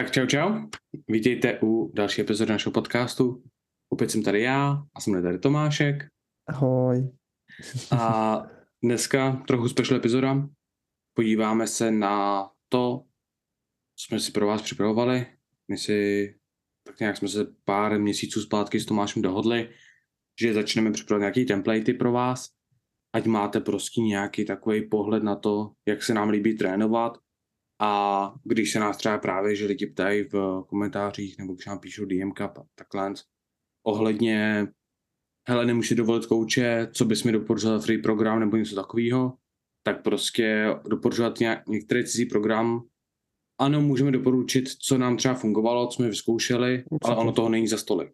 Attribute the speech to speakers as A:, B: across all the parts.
A: Tak čau čau, vítejte u další epizody našeho podcastu. Opět jsem tady já a jsem tady Tomášek.
B: Ahoj.
A: A dneska trochu special epizoda. Podíváme se na to, co jsme si pro vás připravovali. My si, tak nějak jsme se pár měsíců zpátky s Tomášem dohodli, že začneme připravovat nějaký templatey pro vás, ať máte prostě nějaký takový pohled na to, jak se nám líbí trénovat, a když se nás třeba právě, že lidi ptají v komentářích nebo když nám píšou DMK takhle ohledně hele, nemůžeš dovolit kouče, co bys mi doporučil free program nebo něco takového, tak prostě doporučovat nějak, některý cizí program. Ano, můžeme doporučit, co nám třeba fungovalo, co jsme vyzkoušeli, ale ono toho není za stolik.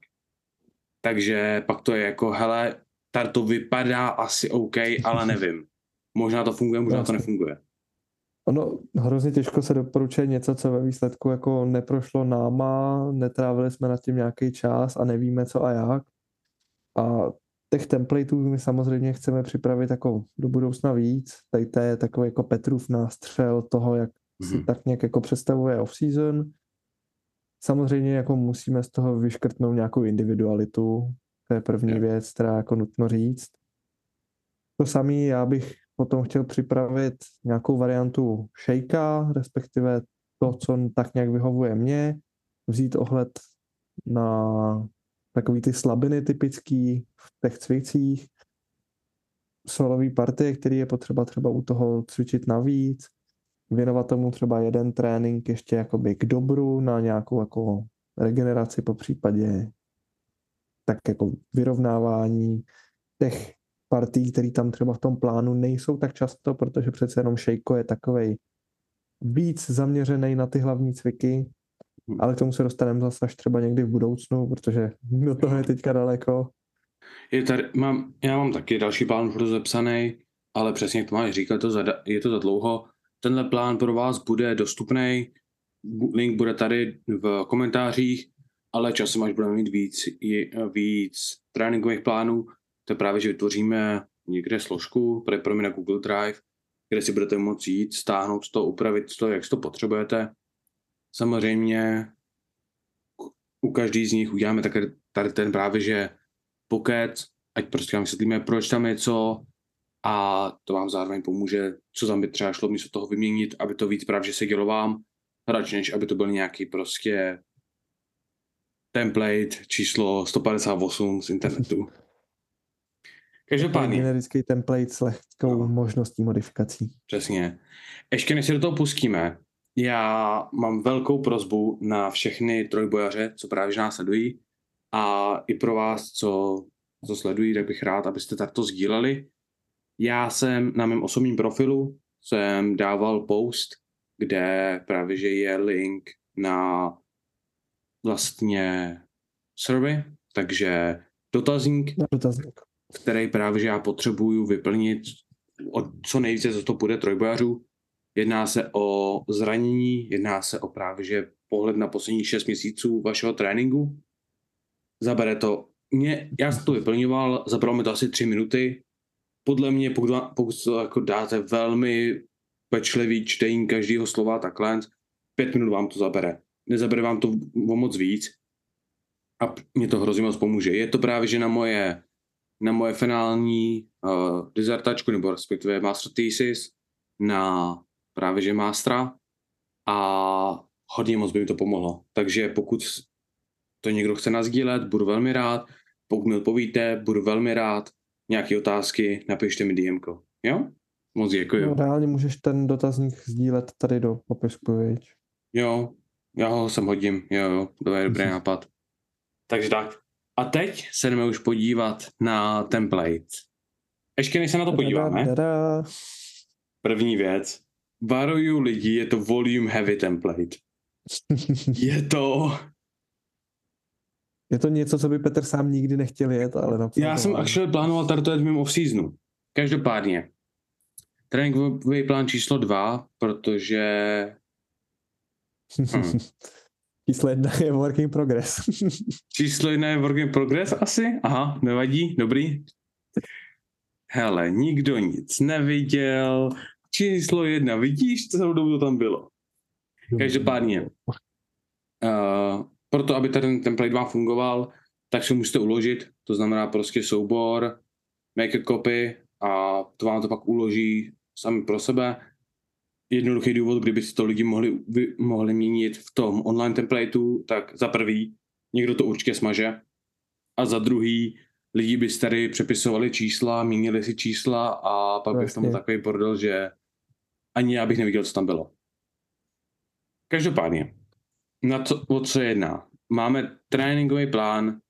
A: Takže pak to je jako, hele, tady to vypadá asi OK, ale nevím. Možná to funguje, možná to nefunguje.
B: Ono hrozně těžko se doporučuje něco, co ve výsledku jako neprošlo náma, netrávili jsme nad tím nějaký čas a nevíme co a jak. A těch templateů my samozřejmě chceme připravit jako do budoucna víc. Tady to je takový jako Petrův nástřel toho, jak mm-hmm. si mhm. tak nějak jako představuje off-season. Samozřejmě jako musíme z toho vyškrtnout nějakou individualitu. To je první yeah. věc, která jako nutno říct. To samé já bych potom chtěl připravit nějakou variantu shakea, respektive to, co tak nějak vyhovuje mně, vzít ohled na takový ty slabiny typický v těch cvicích, solový partie, který je potřeba třeba u toho cvičit navíc, věnovat tomu třeba jeden trénink ještě jakoby k dobru na nějakou jako regeneraci po případě tak jako vyrovnávání těch partí, které tam třeba v tom plánu nejsou tak často, protože přece jenom Šejko je takovej víc zaměřený na ty hlavní cviky, hmm. ale k tomu se dostaneme zase až třeba někdy v budoucnu, protože do toho je teďka daleko.
A: Je tady, mám, já mám taky další plán rozepsaný, ale přesně jak to máš říkat, to za, je to za dlouho. Tenhle plán pro vás bude dostupný, link bude tady v komentářích, ale časem, až budeme mít víc, víc tréninkových plánů, to je právě, že vytvoříme někde složku mě na Google Drive, kde si budete moct jít, stáhnout to, upravit to, jak to potřebujete. Samozřejmě u každý z nich uděláme také tady ten právě, že pokec, ať prostě vám vysvětlíme, proč tam je co a to vám zároveň pomůže, co tam by třeba šlo místo toho vyměnit, aby to víc právě se dělo vám, radši než aby to byl nějaký prostě template číslo 158 z internetu. Každopádně.
B: Generický template s lehkou no. možností modifikací.
A: Přesně. Ještě než se do toho pustíme, já mám velkou prozbu na všechny trojbojaře, co právě nás sledují a i pro vás, co, co sledují, tak bych rád, abyste takto sdíleli. Já jsem na mém osobním profilu jsem dával post, kde právě že je link na vlastně survey, takže dotazník,
B: dotazník
A: který právě že já potřebuju vyplnit od co nejvíce, co to půjde trojbojařů. Jedná se o zranění, jedná se o právě že pohled na poslední 6 měsíců vašeho tréninku. Zabere to, mě, já jsem to vyplňoval, zabralo mi to asi 3 minuty. Podle mě, pokud, pokud jako dáte velmi pečlivý čtení každého slova takhle, pět minut vám to zabere. Nezabere vám to o moc víc a mě to hrozně moc pomůže. Je to právě, že na moje na moje finální uh, dizertačku, nebo respektive master thesis na právě že mástra a hodně moc by mi to pomohlo. Takže pokud to někdo chce nazdílet, budu velmi rád. Pokud mi odpovíte, budu velmi rád. Nějaké otázky, napište mi DM. Jo? Moc děkuji.
B: No, reálně můžeš ten dotazník sdílet tady do popisku, viď?
A: Jo, já ho sem hodím, jo, jo, to je dobrý nápad. Takže tak, a teď se jdeme už podívat na template. Ještě než se na to podíváme, první věc, varuju lidi, je to volume heavy template. je to...
B: Je to něco, co by Petr sám nikdy nechtěl jet, ale
A: napsal Já jsem actually plánoval tady to jet v mým off-seasonu. Každopádně. Tréninkový plán číslo dva, protože...
B: Hmm. Číslo jedna je work in progress.
A: Číslo jedna je work in progress asi? Aha, nevadí, dobrý. Hele, nikdo nic neviděl. Číslo jedna, vidíš, celou dobu to tam bylo. Každopádně, Uh, proto, aby ten template vám fungoval, tak si musíte uložit, to znamená prostě soubor, make a copy a to vám to pak uloží sami pro sebe. Jednoduchý důvod, kdyby si to lidi mohli, vy, mohli měnit v tom online templateu, tak za prvý někdo to určitě smaže a za druhý lidi by tady přepisovali čísla, měnili si čísla a pak by v tom takový bordel, že ani já bych neviděl, co tam bylo. Každopádně, na co, o co jedná? Máme tréninkový plán,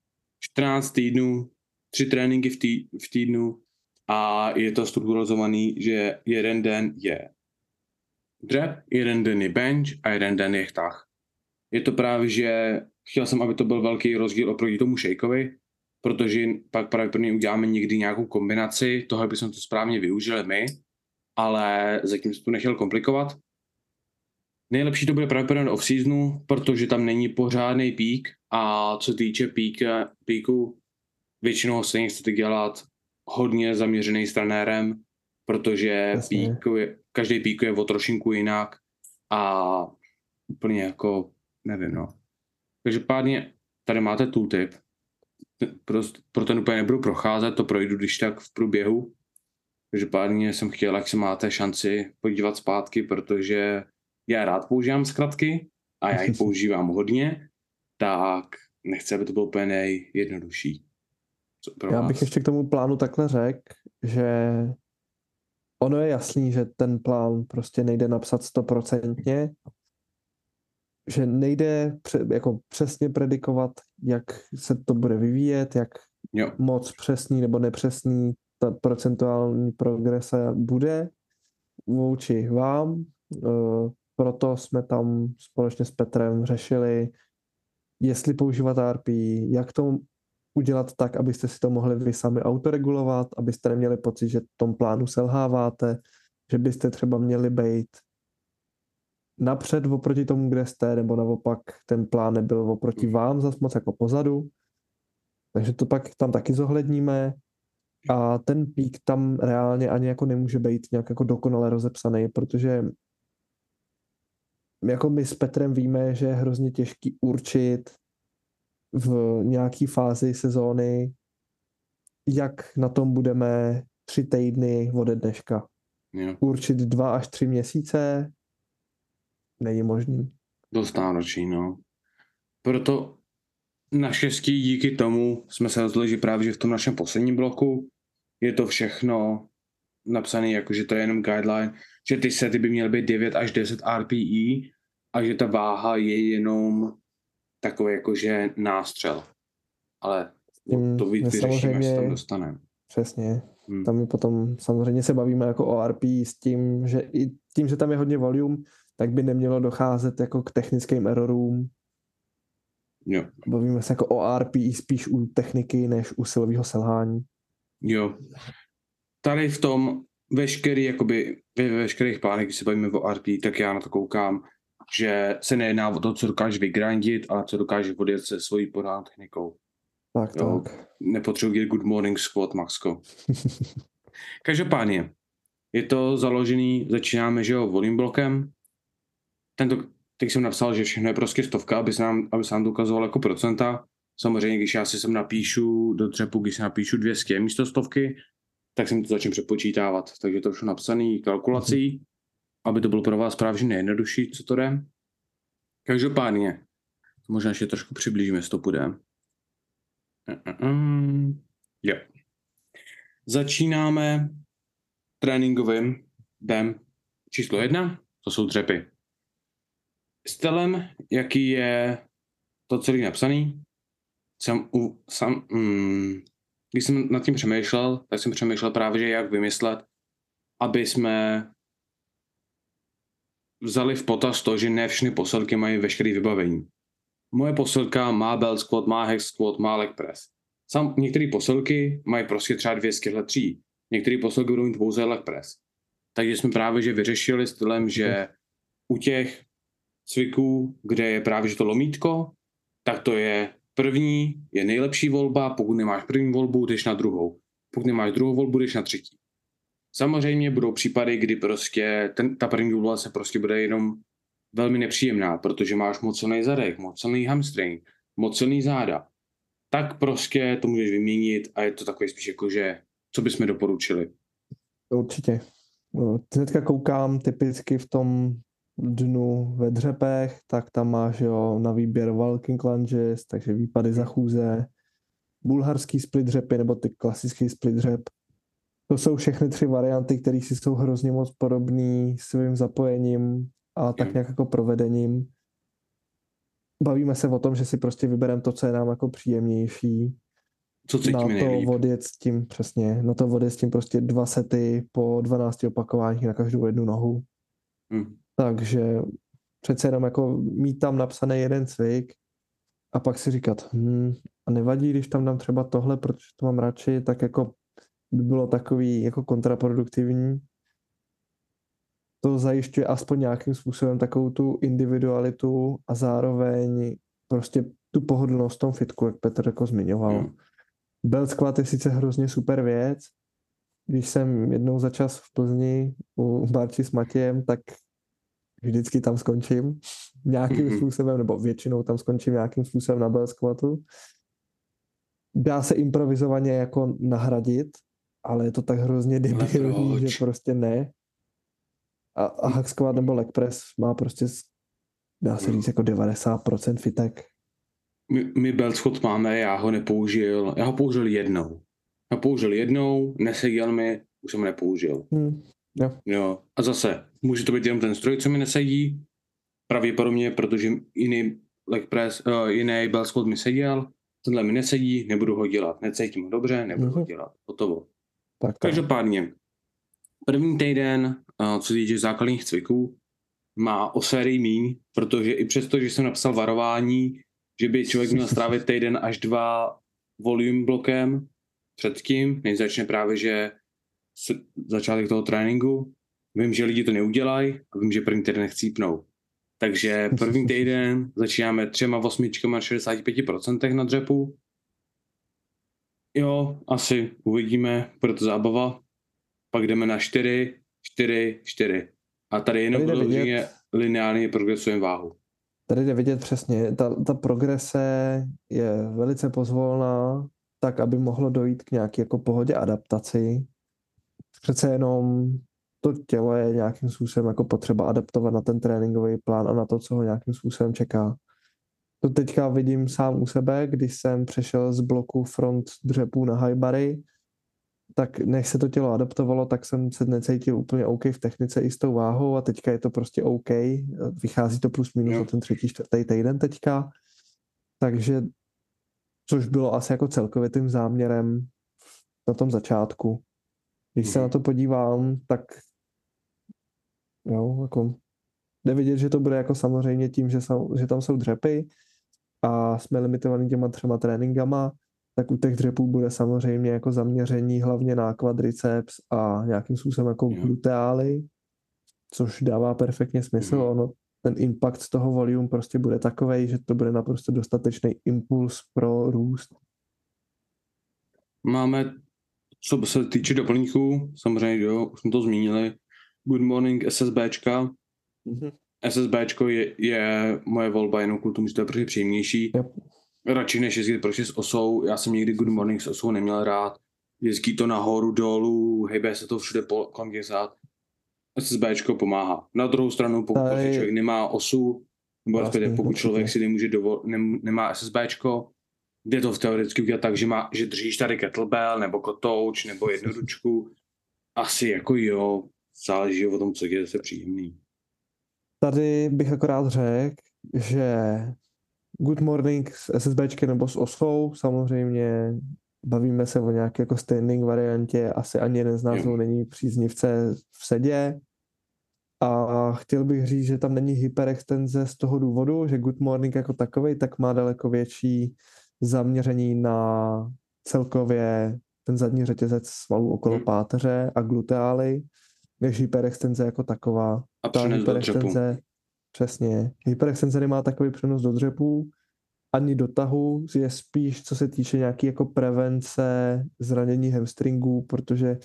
A: 14 týdnů, tři tréninky v, tý, v týdnu a je to strukturalizovaný, že jeden den je drep, jeden den je bench a jeden den je chtách. Je to právě, že chtěl jsem, aby to byl velký rozdíl oproti tomu šejkovi, protože pak pravděpodobně uděláme někdy nějakou kombinaci toho, aby jsme to správně využili my, ale zatím se to nechtěl komplikovat. Nejlepší to bude pravděpodobně off-seasonu, protože tam není pořádný pík a co týče pík, píku, většinou se chcete dělat hodně zaměřený s trenérem, protože pík každý pík je o trošinku jinak a úplně jako, nevím no. Takže pádně tady máte tooltip, pro, pro ten úplně nebudu procházet, to projdu když tak v průběhu. Takže pádně jsem chtěl, jak se máte šanci podívat zpátky, protože já rád používám zkratky a já ji používám hodně, tak nechci, aby to bylo úplně nejjednodušší.
B: Já bych ještě k tomu plánu takhle řekl, že ono je jasný, že ten plán prostě nejde napsat stoprocentně, že nejde jako přesně predikovat, jak se to bude vyvíjet, jak jo. moc přesný nebo nepřesný ta procentuální progrese bude vůči vám. Eh, proto jsme tam společně s Petrem řešili, jestli používat RP, jak to udělat tak, abyste si to mohli vy sami autoregulovat, abyste neměli pocit, že v tom plánu selháváte, že byste třeba měli být napřed oproti tomu, kde jste, nebo naopak ten plán nebyl oproti vám zas moc jako pozadu. Takže to pak tam taky zohledníme a ten pík tam reálně ani jako nemůže být nějak jako dokonale rozepsaný, protože jako my s Petrem víme, že je hrozně těžký určit v nějaký fázi sezóny, jak na tom budeme tři týdny ode dneška. Jo. Určit dva až tři měsíce není možný.
A: Dost náročný, no. Proto naštěstí díky tomu jsme se rozhodli, že právě že v tom našem posledním bloku je to všechno napsané jako, že to je jenom guideline, že ty sety by měly být 9 až 10 RPE a že ta váha je jenom takový jakože nástřel. Ale to víc vyřešíme, až tam dostaneme.
B: Přesně. Hmm. Tam my potom samozřejmě se bavíme jako o RP s tím, že i tím, že tam je hodně volume, tak by nemělo docházet jako k technickým errorům.
A: Jo.
B: Bavíme se jako o RP spíš u techniky, než u silového selhání.
A: Jo. Tady v tom veškerý, jakoby, ve veškerých plánech, když se bavíme o RP, tak já na to koukám, že se nejedná o to, co dokáže vygrindit, ale co dokáže odjet se svojí podán technikou.
B: Tak, jo, tak.
A: Nepotřebuji good morning squat, Maxko. Každopádně, je to založený, začínáme, že jo, volume blokem. Tento, teď jsem napsal, že všechno je prostě stovka, aby se nám, aby se nám dokazoval jako procenta. Samozřejmě, když já si sem napíšu do třepu, když si napíšu 200 místo stovky, tak jsem to začnu přepočítávat. Takže to už napsaný kalkulací. Mm-hmm aby to bylo pro vás právě nejjednodušší, co to jde. Každopádně, možná ještě trošku přiblížíme, jestli to půjde. Mm-mm. Jo. Začínáme tréninkovým dnem číslo jedna, to jsou dřepy. Stylem, jaký je to celý napsaný, jsem u, sam, mm, když jsem nad tím přemýšlel, tak jsem přemýšlel právě, že jak vymyslet, aby jsme vzali v potaz to, že ne všechny posilky mají veškeré vybavení. Moje posilka má belt squat, má hex squat, má leg press. Sam, některé posilky mají prostě třeba dvě skyhle tří. Některé posilky budou mít pouze leg press. Takže jsme právě že vyřešili stylem, že u těch cviků, kde je právě že to lomítko, tak to je první, je nejlepší volba, pokud nemáš první volbu, jdeš na druhou. Pokud nemáš druhou volbu, jdeš na třetí. Samozřejmě budou případy, kdy prostě ten, ta první volba se prostě bude jenom velmi nepříjemná, protože máš moc silný zadek, moc silný hamstring, moc silný záda, tak prostě to můžeš vyměnit a je to takový spíš jako, že co bychom doporučili.
B: Určitě. No, hnedka koukám typicky v tom dnu ve dřepech, tak tam máš jo, na výběr walking lunges, takže výpady za chůze, bulharský split dřepy nebo ty klasický split dřep. To jsou všechny tři varianty, které si jsou hrozně moc podobný svým zapojením a tak nějak jako provedením. Bavíme se o tom, že si prostě vybereme to, co je nám jako příjemnější.
A: Co cítíme
B: na to
A: nejlíp.
B: odjet s tím, přesně, na to odjet s tím prostě dva sety po 12 opakováních na každou jednu nohu.
A: Hm.
B: Takže přece jenom jako mít tam napsaný jeden cvik a pak si říkat, hm, a nevadí, když tam dám třeba tohle, protože to mám radši, tak jako by bylo takový jako kontraproduktivní. To zajišťuje aspoň nějakým způsobem takovou tu individualitu a zároveň prostě tu pohodlnost v tom fitku, jak Petr jako zmiňoval.
A: Hmm.
B: Belt squat je sice hrozně super věc, když jsem jednou za čas v Plzni u Barči s Matějem, tak vždycky tam skončím nějakým
A: Mhm.
B: způsobem, nebo většinou tam skončím nějakým způsobem na bell squatu. Dá se improvizovaně jako nahradit, ale je to tak hrozně debilní, že prostě ne. A, a hack squat nebo leg press má prostě, dá se
A: Hmm.
B: říct, jako 90% fitek.
A: My, my belt squat máme, já ho nepoužil, já ho použil jednou. Já použil jednou, neseděl mi, už jsem ho nepoužil.
B: Hm, jo.
A: Jo. A zase, může to být jenom ten stroj, co mi nesedí, pravděpodobně, protože jiný leg press, uh, jiný belt squat mi seděl, tenhle mi nesedí, nebudu ho dělat, necítím ho dobře, nebudu ho
B: Mhm.
A: dělat, hotovo.
B: Tak to.
A: Každopádně, první týden, uh, co se týče základních cviků, má o sérii míň, protože i přesto, že jsem napsal varování, že by člověk měl strávit týden až dva volume blokem předtím, než začne právě, že začátek toho tréninku. Vím, že lidi to neudělají a vím, že první týden chcípnou. Takže první týden začínáme třema osmičkama na 65% na dřepu. Jo, asi uvidíme, bude to zábava. Pak jdeme na 4, 4, 4. A tady jenom
B: vidět-
A: lineárně progresujeme váhu.
B: Tady jde vidět přesně, ta, ta progrese je velice pozvolná, tak, aby mohlo dojít k nějaké jako pohodě adaptaci. Přece jenom to tělo je nějakým způsobem jako potřeba adaptovat na ten tréninkový plán a na to, co ho nějakým způsobem čeká. To teďka vidím sám u sebe, když jsem přešel z bloku front dřepů na high bary, tak než se to tělo adaptovalo, tak jsem se necítil úplně OK v technice i s tou váhou a teďka je to prostě OK. Vychází to plus minus za ten třetí, čtvrtý týden teďka. Takže, což bylo asi jako celkově tím záměrem na tom začátku. Když se
A: Mhm.
B: na to podívám, tak jo, jako jde vidět, že to bude jako samozřejmě tím, že, jsou, že tam jsou dřepy a jsme limitovaní těma třema tréninkama, tak u těch dřepů bude samozřejmě jako zaměření hlavně na quadriceps a nějakým způsobem jako gluteály, což dává perfektně smysl.
A: Mhm.
B: Ono, ten impact z toho volume prostě bude takový, že to bude naprosto dostatečný impuls pro růst.
A: Máme, co se týče doplňků, samozřejmě, jo, už jsme to zmínili, Good Morning SSBčka. SSBčko je, je moje volba jenom kvůli tomu, že to je prostě příjemnější.
B: Yep.
A: Radši než jezdit prostě s osou. Já jsem nikdy Good Morning s osou neměl rád. Jezdí to nahoru, dolů, hejbe se to všude po kolem těch zád. SSBčko pomáhá. Na druhou stranu, pokud
B: Tady-
A: prostě člověk nemá osu, nebo respektive pokud
B: určitě.
A: člověk si nemůže dovol, nem, nemá SSBčko, jde to v teoreticky udělat tak, že, má, že držíš tady kettlebell, nebo kotouč, nebo jednu ručku. Asi jako jo, záleží o tom, co je zase příjemný.
B: Tady bych akorát řekl, že Good Morning s SSBčkem nebo s osou, samozřejmě bavíme se o nějaké jako standing variantě, asi ani jeden z nás
A: Jo.
B: není příznivce v sedě. A chtěl bych říct, že tam není hyperextenze z toho důvodu, že Good Morning jako takový tak má daleko větší zaměření na celkově ten zadní řetězec svalů okolo
A: Hmm.
B: páteře a gluteály, než hyperextenze jako taková
A: A
B: ta
A: přenes do dřepu.
B: hyperextenze, přesně, hyperextenze nemá takový přenos do dřepů, ani do tahu, je spíš, co se týče nějaký jako prevence zranění hamstringů, protože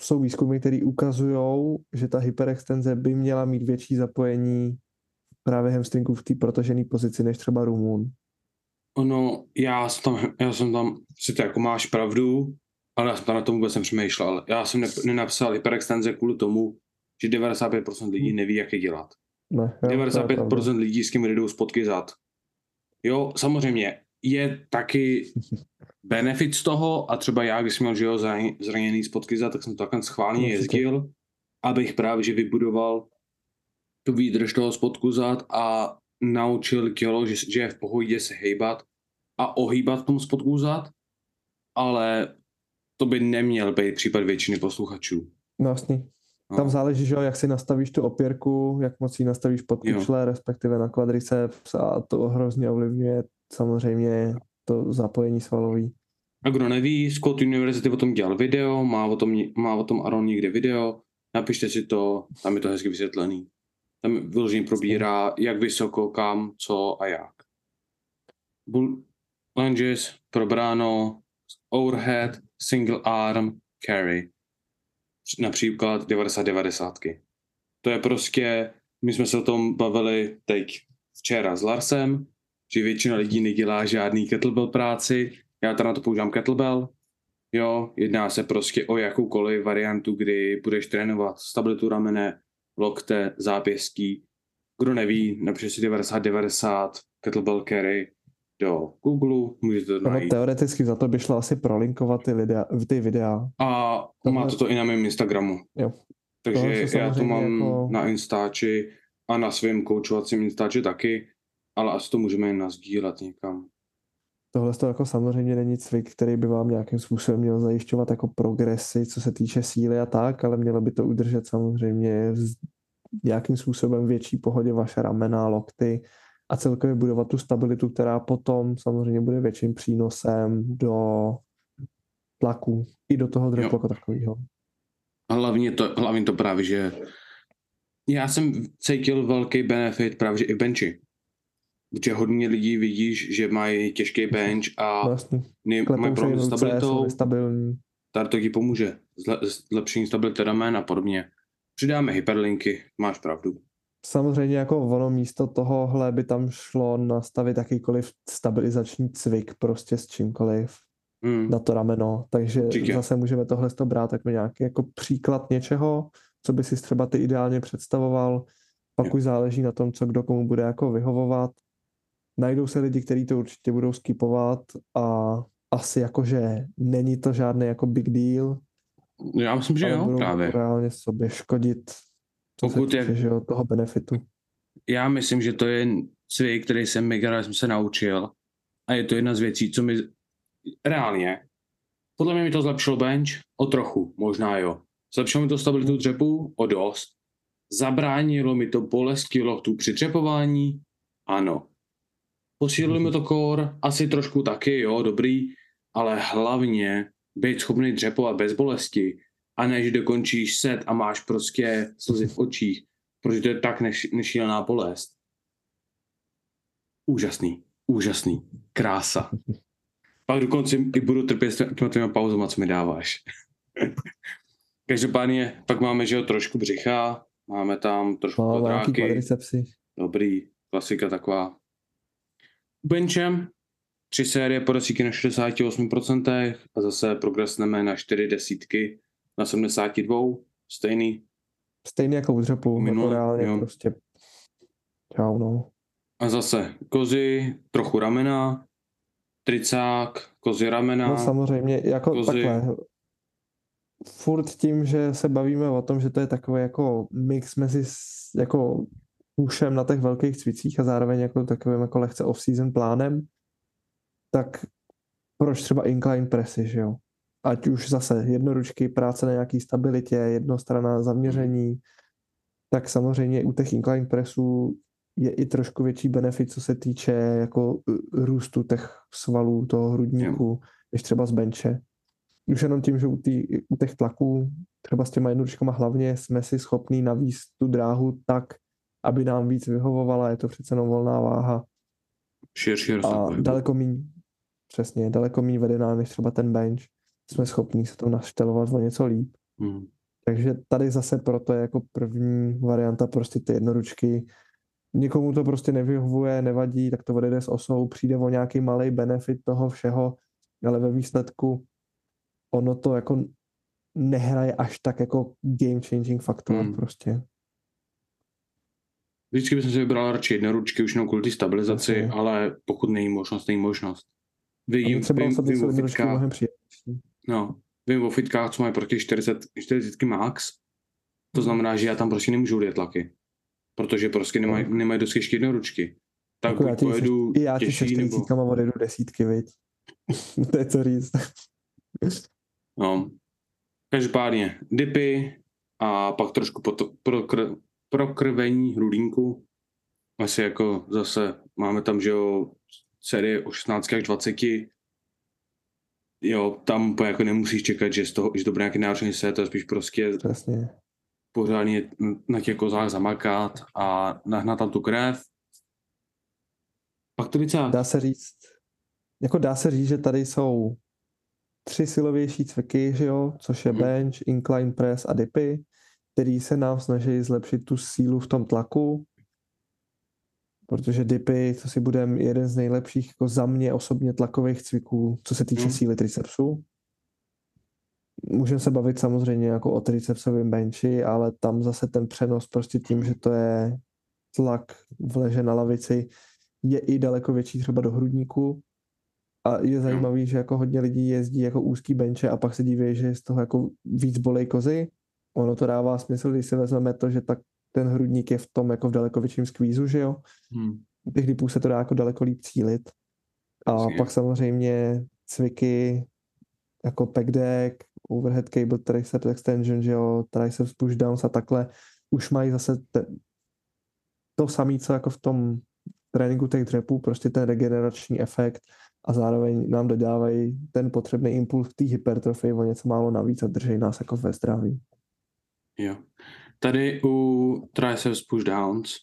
B: jsou výzkumy, které ukazují, že ta hyperextenze by měla mít větší zapojení právě hamstringů v té protažené pozici než třeba Rumun.
A: Ono, já jsem tam, já jsem tam, si to jako máš pravdu, ale já jsem tam na tom vůbec nepřemýšlel. Já jsem ne, nenapsal hyperextenze kvůli tomu, že 95% lidí neví, jak je dělat.
B: Ne, jo, to je
A: 95%
B: pravda.
A: lidí s kým jdou spotky zad. Jo, samozřejmě, je taky benefit z toho a třeba já, když jsem měl že jo, zraně- zraněný spotky zad, tak jsem to takhle schválně jezdil, abych právě že vybudoval tu výdrž toho spodku zad a naučil tělo, že, že je v pohodě se hejbat a ohýbat v tom spodku zad, ale to by neměl být případ většiny posluchačů.
B: No, jasný.
A: No.
B: Tam záleží, že jo, jak si nastavíš tu opěrku, jak moc ji nastavíš pod kyčle, respektive na kvadriceps a to hrozně ovlivňuje samozřejmě to zapojení svalový.
A: A kdo neví, Scott University o tom dělal video, má o tom, má o tom Aaron někde video, napište si to, tam je to hezky vysvětlený. Tam vyloženě probírá, jak vysoko, kam, co a jak. Bull lunges, probráno, overhead, single arm, carry. Například 90-90. To je prostě, my jsme se o tom bavili teď včera s Larsem, že většina lidí nedělá žádný kettlebell práci, já teda na to používám kettlebell, jo, jedná se prostě o jakoukoliv variantu, kdy budeš trénovat stabilitu ramene, lokte, zápěstí. Kdo neví, napište si 90-90 kettlebell carry do Google, můžete to najít.
B: teoreticky za to by šlo asi prolinkovat ty, lidea, ty videa.
A: A má
B: Tohle-
A: to to i na mém Instagramu.
B: Jo.
A: Takže
B: se
A: já to mám
B: jako-
A: na Instači a na svém koučovacím Instači taky, ale asi to můžeme jen nazdílet někam.
B: Tohle to jako samozřejmě není cvik, který by vám nějakým způsobem měl zajišťovat jako progresy, co se týče síly a tak, ale mělo by to udržet samozřejmě v nějakým způsobem větší pohodě vaše ramena, lokty a celkově budovat tu stabilitu, která potom samozřejmě bude větším přínosem do tlaku i do toho drepu
A: Jo.
B: jako takového.
A: Hlavně to, hlavně to právě, že já jsem cítil velký benefit právě že i v benchi. Protože hodně lidí vidíš, že mají těžký bench a ne, mají problém s stabilitou, tady to ti pomůže. Zle, zlepšení stability ramen a podobně. Přidáme hyperlinky, máš pravdu.
B: Samozřejmě jako ono místo tohohle by tam šlo nastavit jakýkoliv stabilizační cvik prostě s čímkoliv
A: Hmm.
B: na to rameno, takže
A: Určitě.
B: zase můžeme tohle to brát jako nějaký jako příklad něčeho, co by si třeba ty ideálně představoval, pak
A: Jo.
B: už záleží na tom, co kdo komu bude jako vyhovovat. Najdou se lidi, kteří to určitě budou skipovat a asi jakože není to žádný jako big deal,
A: Já myslím, že jo,
B: budou
A: právě.
B: reálně sobě škodit
A: Pokud je-
B: týče, že jo, toho benefitu.
A: Já myslím, že to je cvik, který jsem mega jsem se naučil a je to jedna z věcí, co mi reálně, podle mě mi to zlepšilo bench o trochu, možná jo. Zlepšilo mi to stabilitu dřepu o dost. Zabránilo mi to bolesti loktů při dřepování, ano. Posílilo mi to core, asi trošku taky, jo, dobrý, ale hlavně být schopný dřepovat bez bolesti a ne, že dokončíš set a máš prostě slzy v očích, protože to je tak neš, nešílená bolest. Úžasný, úžasný, krása. Pak dokonce i budu trpět s těma těma pauzama, co mi dáváš. Každopádně pak máme, že jo, trošku břicha, máme tam trošku
B: No,
A: kvadráky,
B: kvadricepsy.
A: dobrý, klasika taková. Benchem tři série po na 68% a zase progresneme na 4 desítky na 72, stejný.
B: Stejně jako u dřepu,
A: Minule,
B: jako reálně
A: jo.
B: prostě čau, no.
A: A zase kozy, trochu ramena, tricák, kozy ramena.
B: No samozřejmě, jako
A: kozy.
B: takhle. Furt tím, že se bavíme o tom, že to je takový jako mix mezi jako pušem na těch velkých cvicích a zároveň jako takovým jako lehce off-season plánem, tak proč třeba incline pressy, že jo? Ať už zase jednoručky, práce na nějaký stabilitě, jednostranná zaměření, tak samozřejmě u těch incline pressů je i trošku větší benefit, co se týče jako uh, růstu těch svalů toho hrudníku, než třeba z benče. Už jenom tím, že u, tý, u těch tlaků, třeba s těma jednoručkama hlavně, jsme si schopní navíst tu dráhu tak, aby nám víc vyhovovala, je to přece jenom volná váha
A: Širší
B: a daleko míň, přesně, daleko míň vedená než třeba ten bench. Jsme schopní se to naštelovat o něco líp.
A: Hmm.
B: Takže tady zase proto je jako první varianta prostě ty jednoručky. Někomu to prostě nevyhovuje, nevadí, tak to odejde s osou, přijde o nějaký malý benefit toho všeho, ale ve výsledku ono to jako nehraje až tak jako game changing faktor
A: Hmm.
B: prostě.
A: Vždycky bych si vybral radši jednoručky už jenom kvůli té stabilizaci,
B: Jasně.
A: ale pokud není možnost, není možnost.
B: A mě
A: Vím,
B: třeba
A: vím,
B: osobně
A: vím, no, vím o fitkách, co mají proti 40, 40 max, to znamená, že já tam prostě nemůžu jet tlaky, protože prostě nemají, nemají dost ještě jednoručky. Tak
B: Jako já ti se-
A: pojedu
B: I já ti se
A: těžší, nebo...
B: 40 odjedu desítky, viď? to je co říct.
A: No. Každopádně dipy a pak trošku poto- prokr- prokrvení hrudínku. Asi jako zase máme tam, že jo, série o 16 až 20. Jo, tam jako nemusíš čekat, že, z toho, že to bude nějaký náročný set, to je spíš prostě
B: Přesně.
A: pořádně na těch kozách zamakat a nahnat tam tu krev. Pak to docela...
B: Dá se říct, jako dá se říct, že tady jsou tři silovější cviky, že jo, což je
A: Mhm.
B: bench, incline press a dipy, který se nám snaží zlepšit tu sílu v tom tlaku, protože dipy, co si budeme, jeden z nejlepších jako za mě osobně tlakových cviků, co se týče
A: Mhm.
B: síly tricepsu. Můžeme se bavit samozřejmě jako o tricepsovém benchi, ale tam zase ten přenos prostě tím, že to je tlak v leže na lavici, je i daleko větší třeba do hrudníku. A je zajímavý, že jako hodně lidí jezdí jako úzký benče a pak se diví, že z toho jako víc bolej kozy. Ono to dává smysl, když si vezmeme to, že tak ten hrudník je v tom jako v daleko větším skvízu, že jo.
A: Hmm.
B: Těch dipů se to dá jako daleko líp cílit. A
A: Jasně.
B: pak samozřejmě cviky jako pack deck, overhead cable triceps extension, že jo, triceps pushdowns a takhle už mají zase te, to samé, co jako v tom tréninku těch dřepů, prostě ten regenerační efekt a zároveň nám dodávají ten potřebný impuls k té hypertrofii o něco málo navíc a drží nás jako ve zdraví.
A: Jo. Tady u Triceps Pushdowns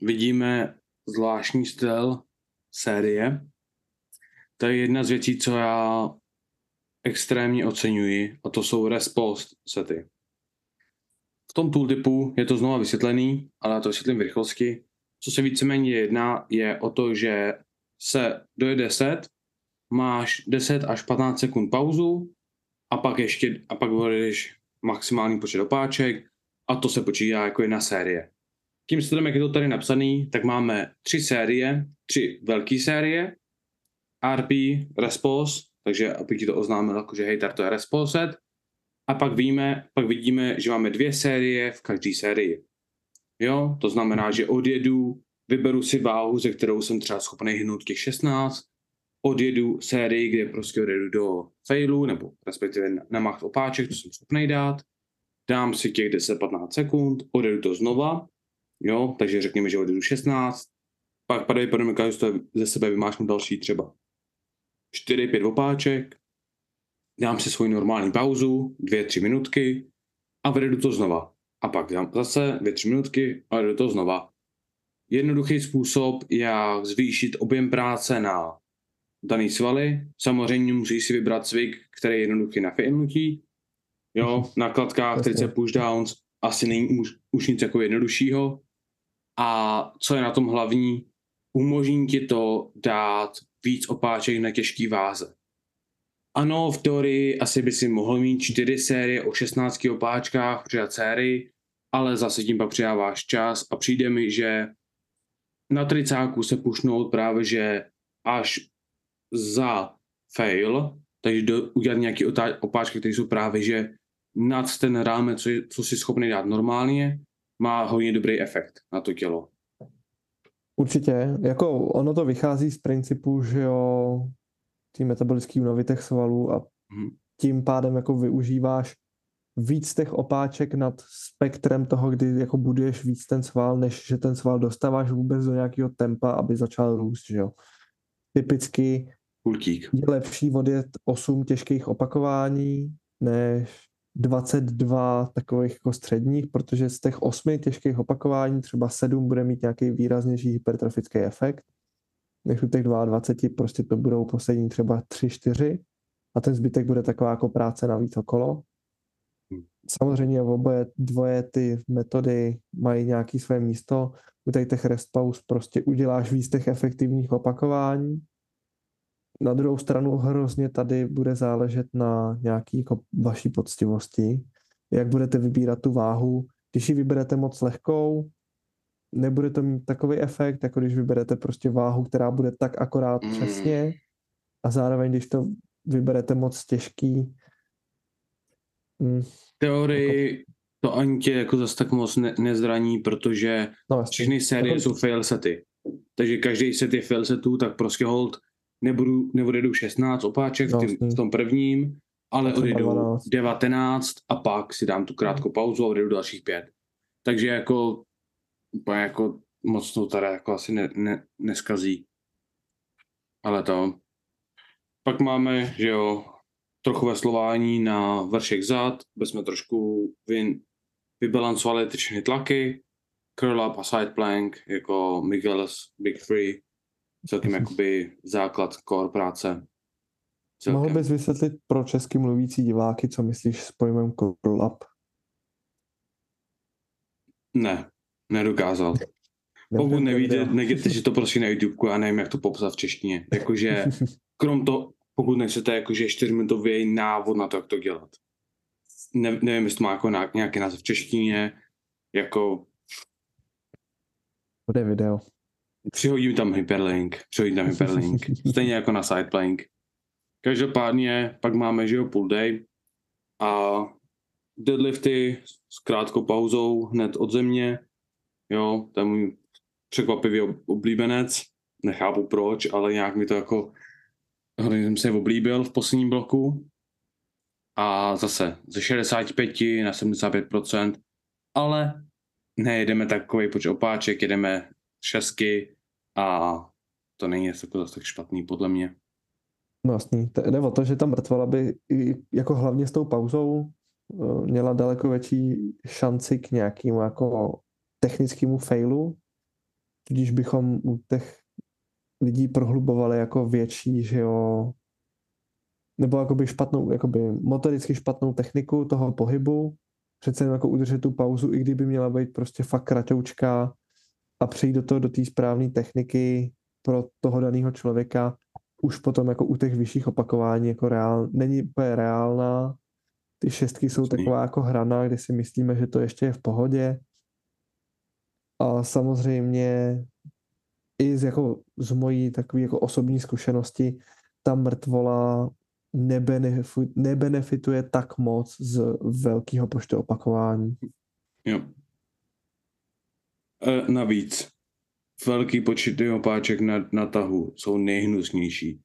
A: vidíme zvláštní styl série. To je jedna z věcí, co já extrémně oceňuji, a to jsou respost sety. V tom tooltipu je to znova vysvětlený, ale já to vysvětlím v rychlosti. Co se víceméně jedná, je o to, že se dojede set, máš 10 až 15 sekund pauzu a pak ještě, a pak maximální počet opáček a to se počítá jako jedna série. Tím stylem, jak je to tady napsaný, tak máme tři série, tři velké série, RP, Respos, takže aby ti to oznámil, jako že hej, tady to je Resposet, a pak víme, pak vidíme, že máme dvě série v každé sérii. Jo, to znamená, že odjedu, vyberu si váhu, ze kterou jsem třeba schopný hnout těch 16, odjedu sérii, kde prostě odjedu do failu, nebo respektive na, max opáček, to jsem schopný dát, dám si těch 10-15 sekund, odjedu to znova, jo, takže řekněme, že odjedu 16, pak padají podmínka, že to ze sebe vymáčknu další třeba 4-5 opáček, dám si svoji normální pauzu, 2-3 minutky a vedu to znova. A pak dám zase 2-3 minutky a vedu to znova. Jednoduchý způsob, jak zvýšit objem práce na daný svaly. Samozřejmě musíš si vybrat cvik, který je jednoduchý na fitnutí. Jo, na kladkách,
B: Jasně.
A: trice pushdowns, asi není už, už nic jako jednoduššího. A co je na tom hlavní, umožní ti to dát víc opáček na těžký váze. Ano, v teorii asi by si mohl mít čtyři série o 16 opáčkách, přidat sérii, ale zase tím pak přidáváš čas a přijde mi, že na tricáku se pušnout právě, že až za fail, takže do, udělat nějaké opáčky, které jsou právě, že nad ten rámec, co, je- co jsi schopný dát normálně, má hodně dobrý efekt na to tělo.
B: Určitě, jako ono to vychází z principu, že jo, ty metabolický únavy těch svalů a
A: Mhm.
B: tím pádem jako využíváš víc těch opáček nad spektrem toho, kdy jako buduješ víc ten sval, než že ten sval dostáváš vůbec do nějakého tempa, aby začal růst, že jo. Typicky
A: Kultík.
B: je lepší odjet 8 těžkých opakování, než 22 takových jako středních, protože z těch 8 těžkých opakování třeba 7 bude mít nějaký výraznější hypertrofický efekt, než u těch 22 prostě to budou poslední třeba 3-4 a ten zbytek bude taková jako práce navíc okolo. samozřejmě oboje dvoje ty metody mají nějaký své místo. U těch rest pause prostě uděláš víc těch efektivních opakování. Na druhou stranu hrozně tady bude záležet na nějaký jako vaší poctivosti, jak budete vybírat tu váhu. Když ji vyberete moc lehkou, nebude to mít takový efekt, jako když vyberete prostě váhu, která bude tak akorát
A: Mm.
B: přesně a zároveň, když to vyberete moc těžký, mm,
A: Teorii to ani tě jako zase tak moc ne, nezraní, protože
B: no
A: všechny série
B: Jako-
A: jsou fail sety. Takže každý set je fail setů, tak prostě hold nebudu, neodjedu 16 opáček
B: No,
A: v,
B: jasný.
A: v tom prvním, ale
B: 12.
A: 19 a pak si dám tu krátkou pauzu a odjedu dalších pět. Takže jako úplně jako moc to tady jako asi ne, ne, neskazí. Ale to. Pak máme, že jo, trochu veslování na vršek zad, aby jsme trošku vy, vybalancovali ty všechny tlaky, curl up a side plank, jako Miguel's Big Three, celkem jakoby základ core práce. Celkem.
B: Mohl bys vysvětlit pro česky mluvící diváky, co myslíš s pojmem up?
A: Ne, nedokázal. Pokud nevíte, nejděte si to prostě na YouTube, já nevím, jak to popsat v češtině. Jakože, krom to, pokud nechcete jakože čtyřminutový návod na to, jak to dělat. Ne, nevím, jestli to má jako nějaký název v češtině, jako
B: Bude video.
A: Přihodím tam hyperlink, přihodím tam hyperlink, stejně jako na sideplank. Každopádně pak máme, že jo, pull day a deadlifty s krátkou pauzou hned od země, jo, to je můj překvapivý ob- oblíbenec, nechápu proč, ale nějak mi to jako, hodně jsem se oblíbil v posledním bloku. A zase ze 65 na 75%, ale nejedeme takový počet opáček, jedeme šestky a to není jako zase tak špatný podle mě.
B: No jasný. To Jde o to, že ta mrtvola by jako hlavně s tou pauzou eh, měla daleko větší šanci k nějakému jako technickému failu, tudíž bychom u těch lidí prohlubovali jako větší, že jo, nebo jakoby špatnou, jakoby motoricky špatnou techniku toho pohybu, přece jen jako udržet tu pauzu, i kdyby měla být prostě fakt kratoučka a přejít do toho, do té správné techniky pro toho daného člověka, už potom jako u těch vyšších opakování jako reál, není úplně reálná. Ty šestky jsou taková jako hrana, kde si myslíme, že to ještě je v pohodě. A samozřejmě i z, jako, z mojí takové jako osobní zkušenosti ta mrtvola nebenefi- nebenefituje tak moc z velkého počtu opakování.
A: Jo. E, navíc, velký počet těch opáček na, na tahu jsou nejhnusnější.